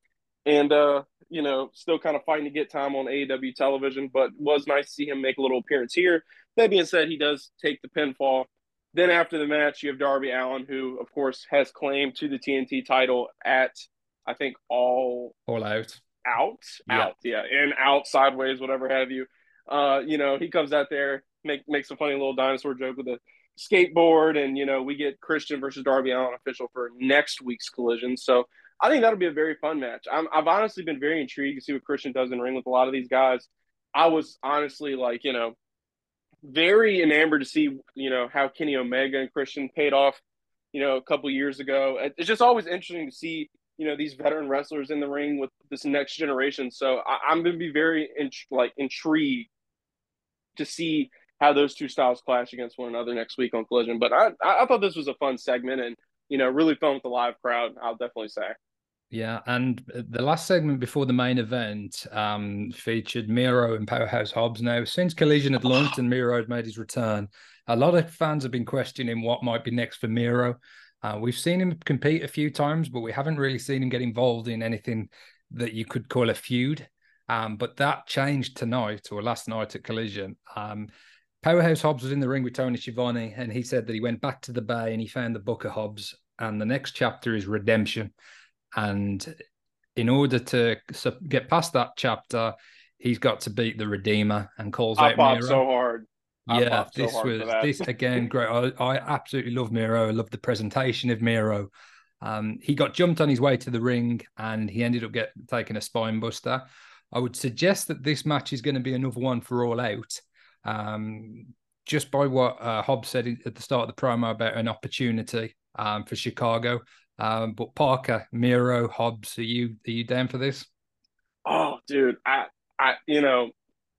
And, uh, you know, still kind of fighting to get time on AEW television, but was nice to see him make a little appearance here. That being said, he does take the pinfall. Then after the match, you have Darby Allin, who, of course, has claim to the TNT title at, I think, all all out out, yeah. out, yeah, and out, sideways, whatever have you. Uh, you know, he comes out there, make makes a funny little dinosaur joke with a skateboard, and you know, we get Christian versus Darby Allin official for next week's collision. So I think that'll be a very fun match. i have honestly been very intrigued to see what Christian does in ring with a lot of these guys. I was honestly like, you know, very enamored to see, you know, how Kenny Omega and Christian paid off, you know, a couple years ago. It's just always interesting to see, you know, these veteran wrestlers in the ring with this next generation. So I, am going to be very like intrigued to see how those two styles clash against one another next week on Collision. But I, I thought this was a fun segment and you know really fun with the live crowd. I'll definitely say. Yeah, and the last segment before the main event um, featured Miro and Powerhouse Hobbs. Now, since Collision had launched and Miro had made his return, a lot of fans have been questioning what might be next for Miro. Uh, we've seen him compete a few times, but we haven't really seen him get involved in anything that you could call a feud. Um, but that changed tonight or last night at Collision. Um, Powerhouse Hobbs was in the ring with Tony Schiavone, and he said that he went back to the bay and he found the book of Hobbs. And the next chapter is redemption. And in order to get past that chapter, he's got to beat the Redeemer and calls I out Miro. so hard. I yeah, this so was this again great. I, I, absolutely love Miro. I love the presentation of Miro. Um, he got jumped on his way to the ring and he ended up get taking a spine buster. I would suggest that this match is going to be another one for All Out. Um, just by what uh, Hobbs said at the start of the promo about an opportunity um, for Chicago. Um, but Parker, Miro, Hobbs, are you are you down for this? Oh, dude, I I you know,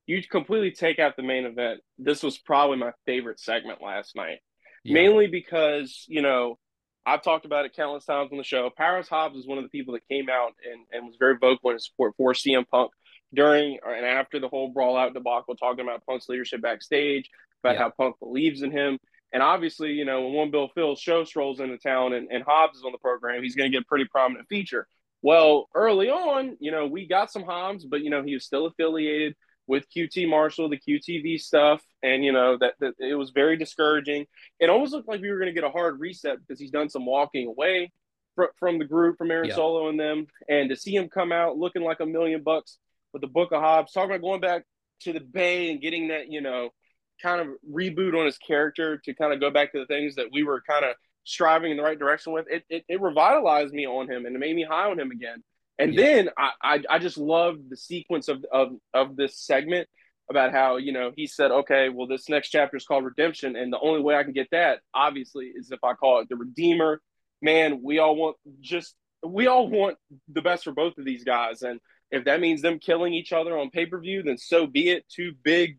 you completely take out the main event. This was probably my favorite segment last night. Yeah. Mainly because, you know, I've talked about it countless times on the show. Paris Hobbs is one of the people that came out and, and was very vocal in support for CM Punk during and after the whole brawl out debacle, talking about Punk's leadership backstage, about yeah. how Punk believes in him. And obviously, you know, when one Bill Phil's show strolls into town and, and Hobbs is on the program, he's going to get a pretty prominent feature. Well, early on, you know, we got some Hobbs, but, you know, he was still affiliated with QT Marshall, the QTV stuff. And, you know, that, that it was very discouraging. It almost looked like we were going to get a hard reset because he's done some walking away fr- from the group, from Aaron yeah. Solo and them. And to see him come out looking like a million bucks with the Book of Hobbs, talking about going back to the Bay and getting that, you know, kind of reboot on his character to kind of go back to the things that we were kind of striving in the right direction with. It, it, it revitalized me on him and it made me high on him again. And yeah. then I, I, I just loved the sequence of, of, of this segment about how, you know, he said, okay, well, this next chapter is called redemption. And the only way I can get that, obviously, is if I call it the Redeemer. Man, we all want just, we all want the best for both of these guys. And if that means them killing each other on pay per view, then so be it. Two big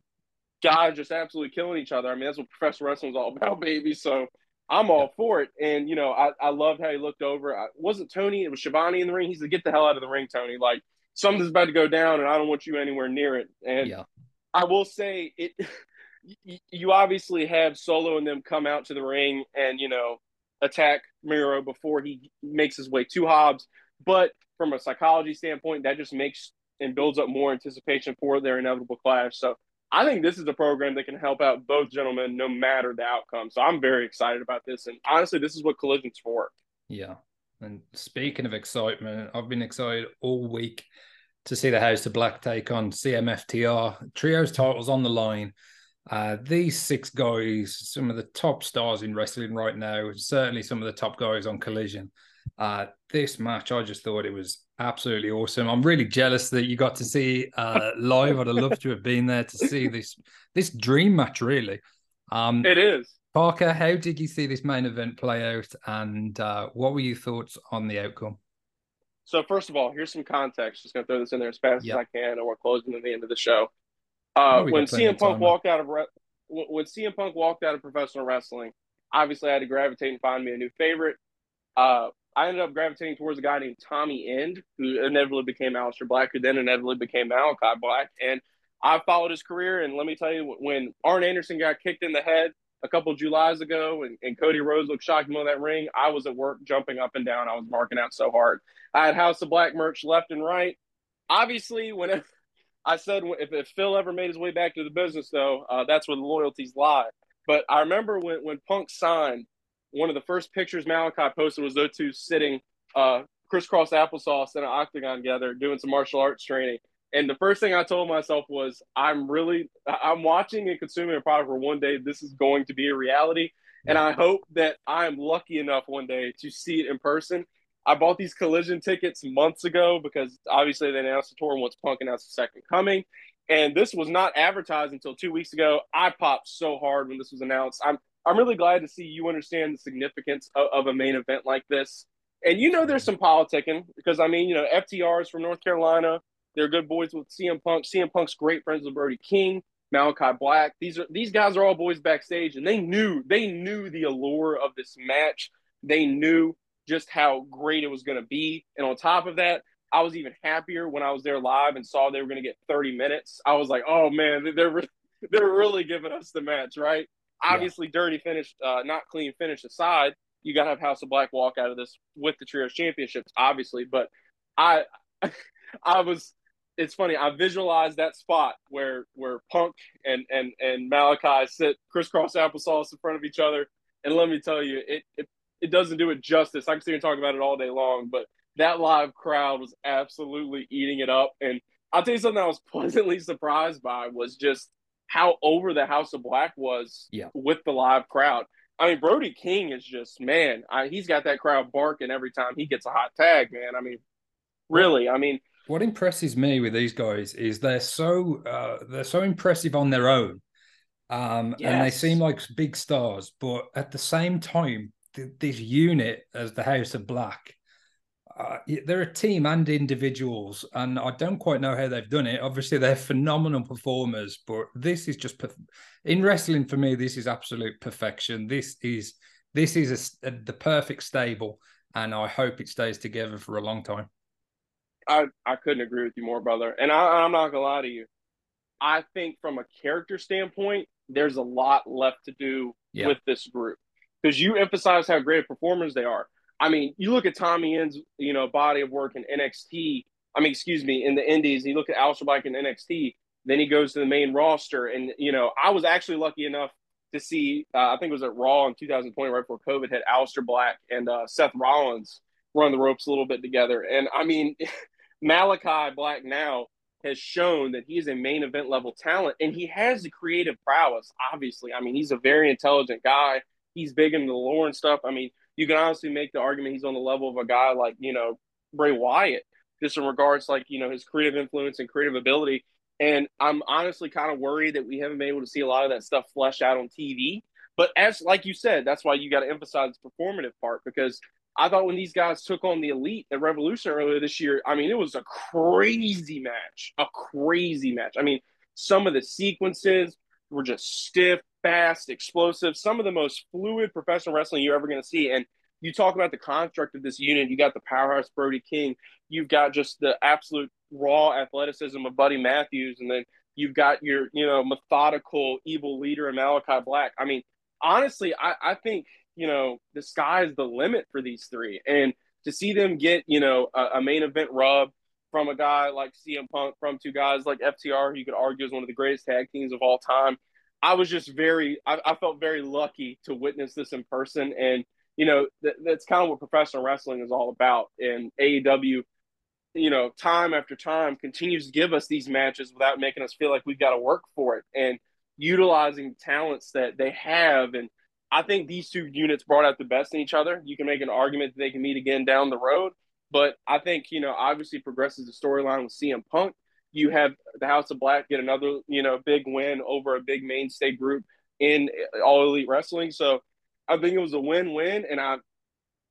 guys just absolutely killing each other. I mean, that's what professional wrestling is all about, baby. So I'm all for it. And, you know, I, I loved how he looked over. I, wasn't Tony, it was Schiavone in the ring. He said, get the hell out of the ring, Tony. Like, something's about to go down and I don't want you anywhere near it. And yeah. I will say it, you obviously have Solo and them come out to the ring and, you know, attack Miro before he makes his way to Hobbs. But from a psychology standpoint, that just makes and builds up more anticipation for their inevitable clash. So I think this is a program that can help out both gentlemen no matter the outcome. So I'm very excited about this. And honestly, this is what Collision's for. Yeah. And speaking of excitement, I've been excited all week to see the House of Black take on CMFTR. Trios titles on the line. Uh, these six guys, some of the top stars in wrestling right now, certainly some of the top guys on Collision. Uh, this match, I just thought it was absolutely awesome. I'm really jealous that you got to see uh, live. I'd have loved to have been there to see this this dream match. Really, um, it is. Parker, how did you see this main event play out, and uh, what were your thoughts on the outcome? So first of all, here's some context. Just gonna throw this in there as fast yep. as I can, and we're closing to the end of the show. Uh, when CM Punk walked out of re- when CM Punk walked out of professional wrestling, obviously I had to gravitate and find me a new favorite. Uh, I ended up gravitating towards a guy named Tommy End, who inevitably became Aleister Black, who then inevitably became Malakai Black. And I followed his career. And let me tell you, when Arn Anderson got kicked in the head a couple Julys ago and, and Cody Rhodes looked shocked on that ring, I was at work jumping up and down. I was marking out so hard. I had House of Black merch left and right. Obviously, whenever I said if, if Phil ever made his way back to the business, though, uh, that's where the loyalties lie. But I remember when, when Punk signed, one of the first pictures Malakai posted was those two sitting uh, crisscross applesauce in an octagon together doing some martial arts training. And the first thing I told myself was, I'm really, I'm watching and consuming a product where one day this is going to be a reality. And I hope that I am lucky enough one day to see it in person. I bought these collision tickets months ago because obviously they announced the tour and what's Punk announced the second coming. And this was not advertised until two weeks ago. I popped so hard when this was announced. I'm I'm really glad to see you understand the significance of, of a main event like this. And you know there's some politicking because I mean, you know, FTR is from North Carolina. They're good boys with CM Punk. CM Punk's great friends with Brody King, Malakai Black. These are these guys are all boys backstage, and they knew they knew the allure of this match. They knew just how great it was going to be. And on top of that, I was even happier when I was there live and saw they were going to get 30 minutes. I was like, oh man, they're they're really giving us the match, right? Yeah. Obviously, dirty finish, uh, not clean finish aside, you got to have House of Black walk out of this with the Trios Championships, obviously. But I, I was. It's funny. I visualized that spot where where Punk and and and Malakai sit crisscross applesauce in front of each other, and let me tell you, it it it doesn't do it justice. I can sit here and talk about it all day long, but that live crowd was absolutely eating it up. And I'll tell you something I was pleasantly surprised by was just how over the House of Black was yeah. with the live crowd. I mean, Brody King is just man. I, he's got that crowd barking every time he gets a hot tag, man. I mean, really. I mean, what impresses me with these guys is they're so uh, they're so impressive on their own, um, yes. and they seem like big stars. But at the same time, this unit as the House of Black. Uh, they're a team and individuals, and I don't quite know how they've done it. Obviously, they're phenomenal performers, but this is just perf- in wrestling for me. This is absolute perfection. This is this is a, a, the perfect stable, and I hope it stays together for a long time. I I couldn't agree with you more, brother. And I, I'm not gonna lie to you. I think from a character standpoint, there's a lot left to do yeah. with this group because you emphasize how great performers they are. I mean, you look at Tommy End's, you know, body of work in NXT. I mean, excuse me, in the Indies. You look at Aleister Black in NXT. Then he goes to the main roster, and you know, I was actually lucky enough to see. Uh, I think it was at Raw in 2020, right before COVID, had Aleister Black and uh, Seth Rollins run the ropes a little bit together. And I mean, Malakai Black now has shown that he's a main event level talent, and he has the creative prowess. Obviously, I mean, he's a very intelligent guy he's big into the lore and stuff. I mean, you can honestly make the argument he's on the level of a guy like, you know, Bray Wyatt, just in regards like, you know, his creative influence and creative ability. And I'm honestly kind of worried that we haven't been able to see a lot of that stuff flesh out on TV. But as like you said, that's why you got to emphasize the performative part because I thought when these guys took on the elite at Revolution earlier this year, I mean, it was a crazy match, a crazy match. I mean, some of the sequences were just stiff, fast, explosive, some of the most fluid professional wrestling you're ever going to see. And you talk about the construct of this unit. You got the powerhouse Brody King. You've got just the absolute raw athleticism of Buddy Matthews, and then you've got your you know methodical evil leader in Malakai Black. I mean, honestly, I, I think you know the sky is the limit for these three, and to see them get you know a, a main event rub from a guy like CM Punk, from two guys like FTR, who you could argue is one of the greatest tag teams of all time. I was just very, I, I, felt very lucky to witness this in person. And, you know, th- that's kind of what professional wrestling is all about. And AEW, you know, time after time continues to give us these matches without making us feel like we've got to work for it and utilizing talents that they have. And I think these two units brought out the best in each other. You can make an argument that they can meet again down the road. But I think, you know, obviously progresses the storyline with CM Punk you have the House of Black get another, you know, big win over a big mainstay group in All Elite Wrestling. So I think it was a win-win. And I,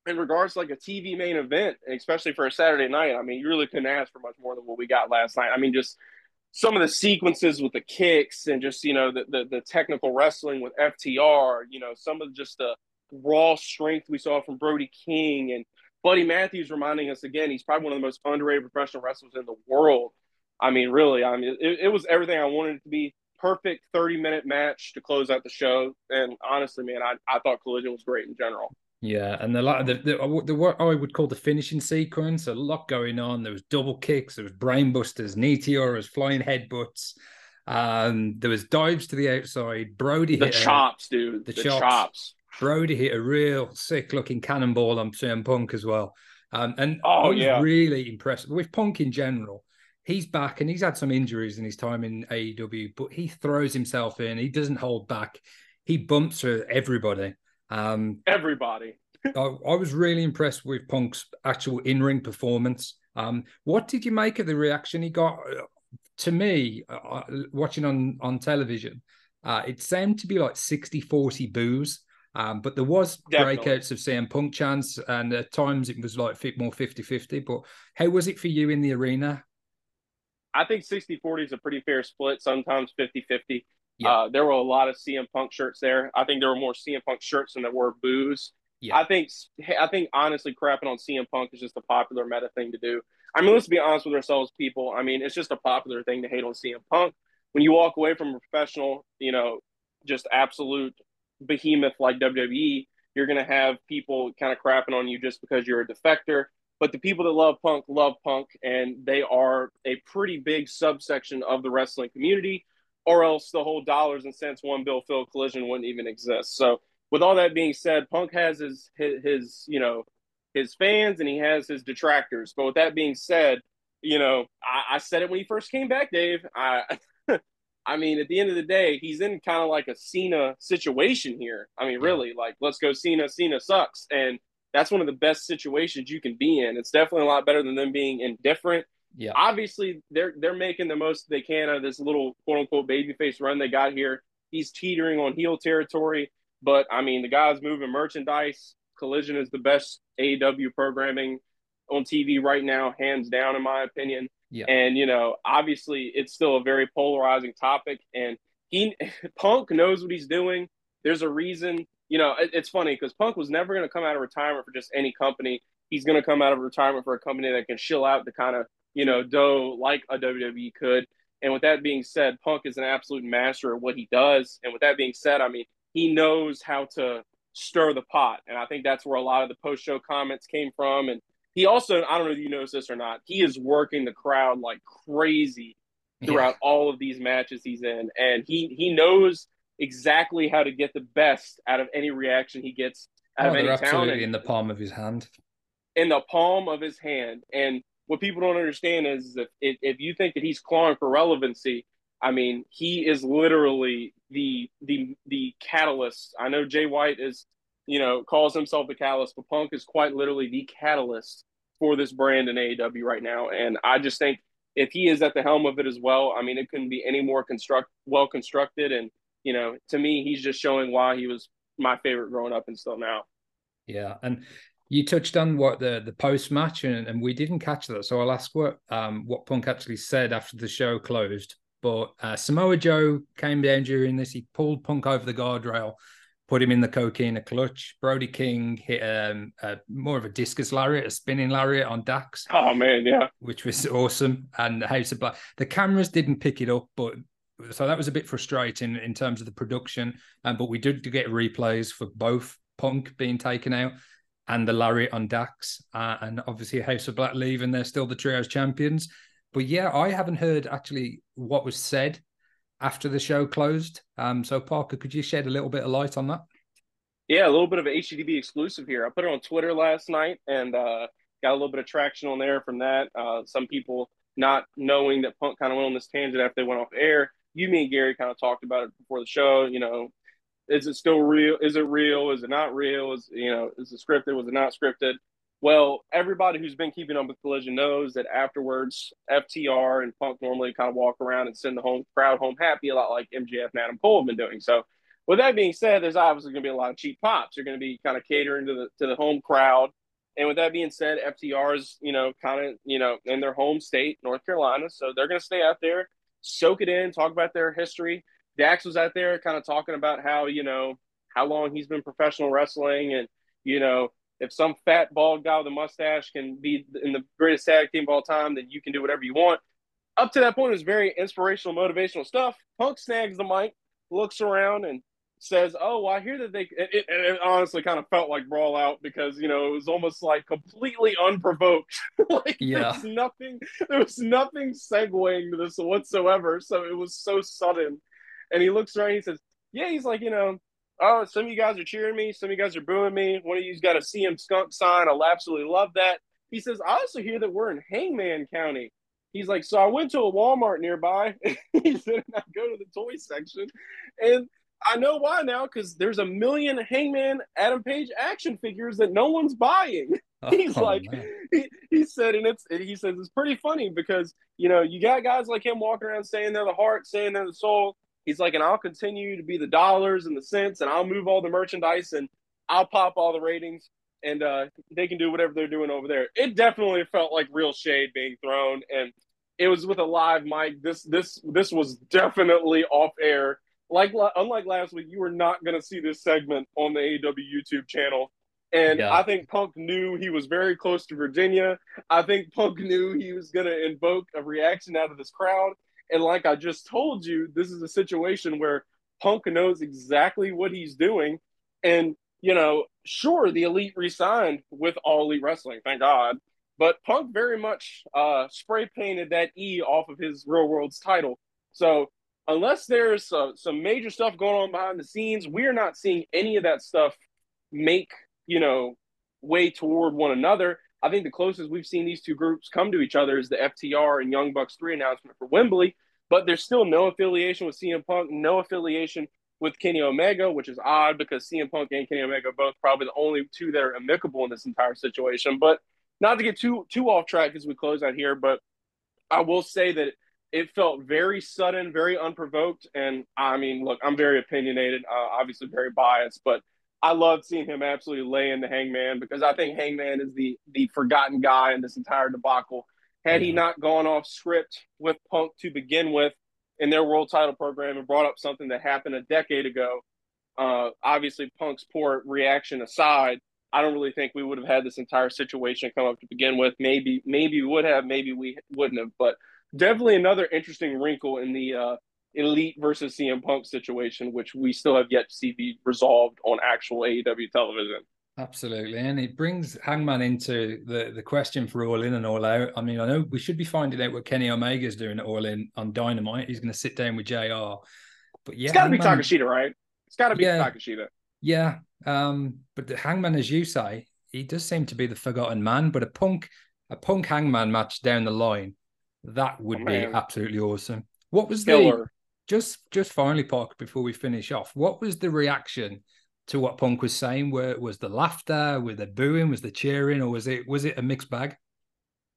in regards to like a TV main event, especially for a Saturday night, I mean, you really couldn't ask for much more than what we got last night. I mean, just some of the sequences with the kicks and just you know the, the, the technical wrestling with FTR, you know, some of just the raw strength we saw from Brody King and Buddy Matthews reminding us again, he's probably one of the most underrated professional wrestlers in the world. I mean, really, I mean, it, it was everything I wanted it to be. Perfect 30 minute match to close out the show. And honestly, man, I, I thought Collision was great in general. Yeah, and the, the the, the what I would call the finishing sequence, a lot going on. There was double kicks, there was brainbusters, meteors, flying headbutts. Um, there was dives to the outside. Brody the hit chops, a, dude. The, the chops. chops. Brody hit a real sick looking cannonball on CM Punk as well. Um, and oh, I was yeah. really impressed with Punk in general he's back and he's had some injuries in his time in AEW, but he throws himself in. He doesn't hold back. He bumps everybody. Um, everybody. I, I, was really impressed with Punk's actual in ring performance. Um, what did you make of the reaction he got? To me, uh, watching on on television, uh, it seemed to be like 60-40 boos. Um, but there was Definitely. breakouts of CM Punk chance, and at times it was like more 50-50. But how was it for you in the arena? I think 60-40 is a pretty fair split, sometimes 50-50. Yeah. Uh, there were a lot of CM Punk shirts there. I think there were more CM Punk shirts than there were boos. Yeah. I think I think honestly, crapping on CM Punk is just a popular meta thing to do. I mean, let's be honest with ourselves, people. I mean, it's just a popular thing to hate on CM Punk. When you walk away from a professional, you know, just absolute behemoth like WWE, you're going to have people kind of crapping on you just because you're a defector. But the people that love Punk love Punk, and they are a pretty big subsection of the wrestling community or else the whole dollars and cents one bill Phil collision wouldn't even exist. So with all that being said, Punk has his, his, his you know his fans and he has his detractors. But with that being said, you know I, I said it when he first came back, Dave. I I mean, at the end of the day, he's in kind of like a Cena situation here. I mean, really, like let's go Cena. Cena sucks, and that's one of the best situations you can be in. It's definitely a lot better than them being indifferent yeah. Obviously, they're they're making the most they can out of this little quote unquote babyface run they got here. He's teetering on heel territory, but I mean the guy's moving merchandise. Collision is the best AEW programming on TV right now, hands down, in my opinion. Yeah. And you know, obviously, it's still a very polarizing topic, and he Punk knows what he's doing. There's a reason. You know, it, it's funny because Punk was never going to come out of retirement for just any company. He's going to come out of retirement for a company that can chill out the kind of you know, dough like a WWE could. And with that being said, Punk is an absolute master of what he does. And with that being said, I mean, he knows how to stir the pot. And I think that's where a lot of the post show comments came from. And he also, I don't know if you noticed this or not, he is working the crowd like crazy throughout yeah. all of these matches he's in. And he he knows exactly how to get the best out of any reaction he gets out oh, of any absolutely in the palm of his hand. In the palm of his hand. And what people don't understand is that if, if you think that he's clawing for relevancy, I mean, he is literally the the the catalyst. I know Jay White is, you know, calls himself the catalyst, but Punk is quite literally the catalyst for this brand in AEW right now. And I just think if he is at the helm of it as well, I mean, it couldn't be any more construct well constructed. And you know, to me, he's just showing why he was my favorite growing up and still now. Yeah, and you touched on what the the post match, and, and we didn't catch that. So I'll ask what um what Punk actually said after the show closed. But uh, Samoa Joe came down during this. He pulled Punk over the guardrail, put him in the coquina clutch. Brody King hit um, a, more of a discus lariat, a spinning lariat on Dax. Oh man, yeah, which was awesome. And the House of Black. The cameras didn't pick it up, but so that was a bit frustrating in terms of the production. Um, but we did get replays for both Punk being taken out and the Lariat on Dax, uh, and obviously House of Black leave, and they're still the trios champions. But yeah, I haven't heard actually what was said after the show closed. Um, so Parker, could you shed a little bit of light on that? Yeah, a little bit of an HGTV exclusive here. I put it on Twitter last night and uh, got a little bit of traction on there from that. Uh, some people not knowing that Punk kind of went on this tangent after they went off air. You, me, and Gary kind of talked about it before the show. You know, is it still real? Is it real? Is it not real? Is you know, is it scripted? Was it not scripted? Well, everybody who's been keeping up with Collision knows that afterwards, FTR and Punk normally kind of walk around and send the home crowd home happy, a lot like MJF and Adam Cole have been doing. So, with that being said, there's obviously going to be a lot of cheap pops. You're going to be kind of catering to the to the home crowd. And with that being said, FTR is you know kind of you know in their home state, North Carolina, so they're going to stay out there, soak it in, talk about their history. Dax was out there kind of talking about how, you know, how long he's been professional wrestling and, you know, if some fat bald guy with a mustache can be in the greatest tag team of all time, then you can do whatever you want. Up to that point, it was very inspirational, motivational stuff. Punk snags the mic, looks around, and says, "Oh, well, I hear that they." It, it, it, honestly kind of felt like brawl out because you know it was almost like completely unprovoked. like yeah. there was nothing, there was nothing segueing to this whatsoever. So it was so sudden and he looks around. he says, "Yeah." He's like, you know, oh, some of you guys are cheering me. Some of you guys are booing me. One of you's got a CM Skunk sign. I'll absolutely love that. He says, I also hear that we're in Hangman County. He's like, so I went to a Walmart nearby. he said, I go to the toy section, and I know why now because there's a million Hangman Adam Page action figures that no one's buying. He's oh, like, he, he said, and it's he says it's pretty funny because you know you got guys like him walking around saying they're the heart, saying they're the soul. He's like, and I'll continue to be the dollars and the cents, and I'll move all the merchandise and I'll pop all the ratings, and uh, they can do whatever they're doing over there. It definitely felt like real shade being thrown, and it was with a live mic. This this this was definitely off air. Like unlike last week, you were not going to see this segment on the AEW YouTube channel. And yeah. I think Punk knew he was very close to Virginia. I think Punk knew he was going to invoke a reaction out of this crowd. And like I just told you, this is a situation where Punk knows exactly what he's doing. And, you know, sure, the elite resigned with All Elite Wrestling, thank God. But Punk very much uh, spray painted that E off of his Real World's title. So unless there's uh, some major stuff going on behind the scenes, we're not seeing any of that stuff make you know way toward one another. I think the closest we've seen these two groups come to each other is the FTR and Young Bucks three announcement for Wembley, but there's still no affiliation with CM Punk, no affiliation with Kenny Omega, which is odd because CM Punk and Kenny Omega are both probably the only two that are amicable in this entire situation. But not to get too too off track as we close out here, but I will say that it felt very sudden, very unprovoked, and I mean, look, I'm very opinionated, uh, obviously very biased, but I love seeing him absolutely lay in the Hangman because I think Hangman is the the forgotten guy in this entire debacle. Had he not gone off script with Punk to begin with in their world title program and brought up something that happened a decade ago, uh, obviously Punk's poor reaction aside, I don't really think we would have had this entire situation come up to begin with. Maybe maybe we would have, maybe we wouldn't have, but definitely another interesting wrinkle in the uh, Elite versus CM Punk situation, which we still have yet to see be resolved on actual AEW television. Absolutely, and it brings Hangman into the the question for All In and All Out. I mean, I know we should be finding out what Kenny Omega is doing at All In on Dynamite. He's going to sit down with Jr. But yeah, it's got to be Takeshita, right? It's got to be yeah, Takeshita. Yeah, um, but the Hangman, as you say, he does seem to be the forgotten man. But a Punk, a Punk Hangman match down the line, that would oh, be absolutely awesome. What was Killer. Just just finally, Park, before we finish off, what was the reaction to what Punk was saying? Where was the laughter? Was the booing? Was the cheering? Or was it was it a mixed bag?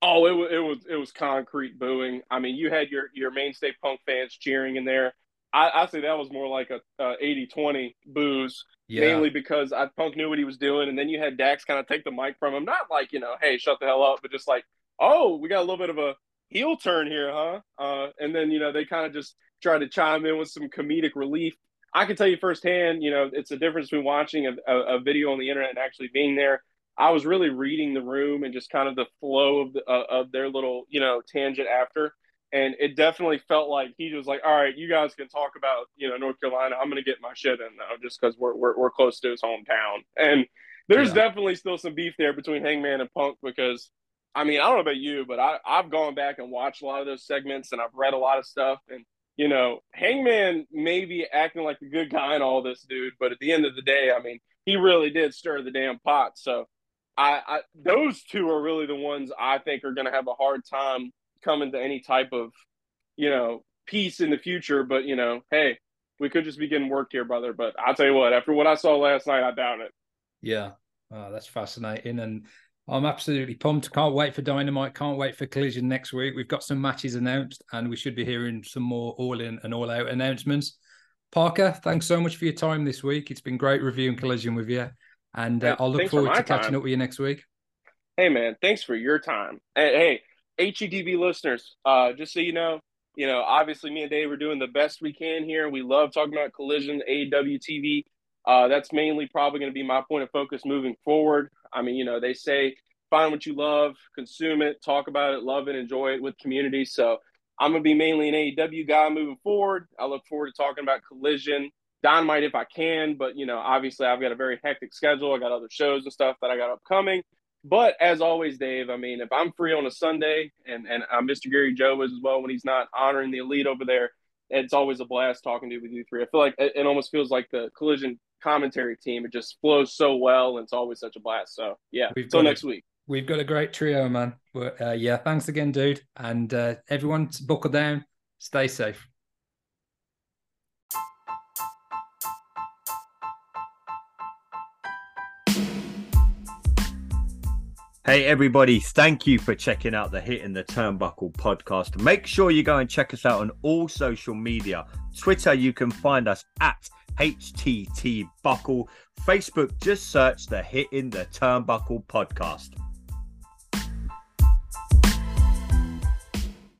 Oh, it was it was it was concrete booing. I mean, you had your your mainstay Punk fans cheering in there. I, I say that was more like a, a 80-20 booze, yeah. mainly because I Punk knew what he was doing, and then you had Dax kind of take the mic from him, not like you know, hey, shut the hell up, but just like, oh, we got a little bit of a heel turn here, huh? Uh, and then you know they kind of just try to chime in with some comedic relief. I can tell you firsthand, you know, it's a difference between watching a, a, a video on the internet and actually being there. I was really reading the room and just kind of the flow of the, uh, of their little, you know, tangent after. And it definitely felt like he was like, all right, you guys can talk about, you know, North Carolina. I'm going to get my shit in now just because we're, we're, we're close to his hometown. And there's yeah. definitely still some beef there between Hangman and Punk because, I mean, I don't know about you, but I, I've gone back and watched a lot of those segments and I've read a lot of stuff. And you know, Hangman may be acting like a good guy and all this, dude, but at the end of the day, I mean, he really did stir the damn pot. So, I, I those two are really the ones I think are going to have a hard time coming to any type of, you know, peace in the future. But you know, hey, we could just be getting worked here, brother. But I'll tell you what, after what I saw last night, I doubt it. Yeah, oh, that's fascinating, and I'm absolutely pumped. Can't wait for Dynamite. Can't wait for Collision next week. We've got some matches announced, and we should be hearing some more all in and all out announcements. Parker, thanks so much for your time this week. It's been great reviewing Collision with you, and uh, I'll look forward to catching time. up with you next week. Hey man, thanks for your time. Hey, hey HEDB listeners, uh, just so you know, you know, obviously me and Dave are doing the best we can here. We love talking about Collision, AEW TV. Uh, that's mainly probably going to be my point of focus moving forward. I mean, you know, they say find what you love, consume it, talk about it, love it, enjoy it with community. So I'm going to be mainly an AEW guy moving forward. I look forward to talking about Collision, Dynamite if I can, but you know, obviously I've got a very hectic schedule. I got other shows and stuff that I got upcoming. But as always, Dave, I mean, if I'm free on a Sunday and and uh, Mr. Gary Joe is as well when he's not honoring the elite over there, it's always a blast talking to you with you three. I feel like it, it almost feels like the collision commentary team. It just flows so well, and it's always such a blast. So yeah, until next week. We've got a great trio, man. Uh, yeah, thanks again, dude. And uh, everyone, buckle down, stay safe. Hey, everybody, thank you for checking out the Hitting the Turnbuckle podcast. Make sure you go and check us out on all social media. Twitter, you can find us at HTT Buckle. Facebook, just search the Hitting the Turnbuckle podcast.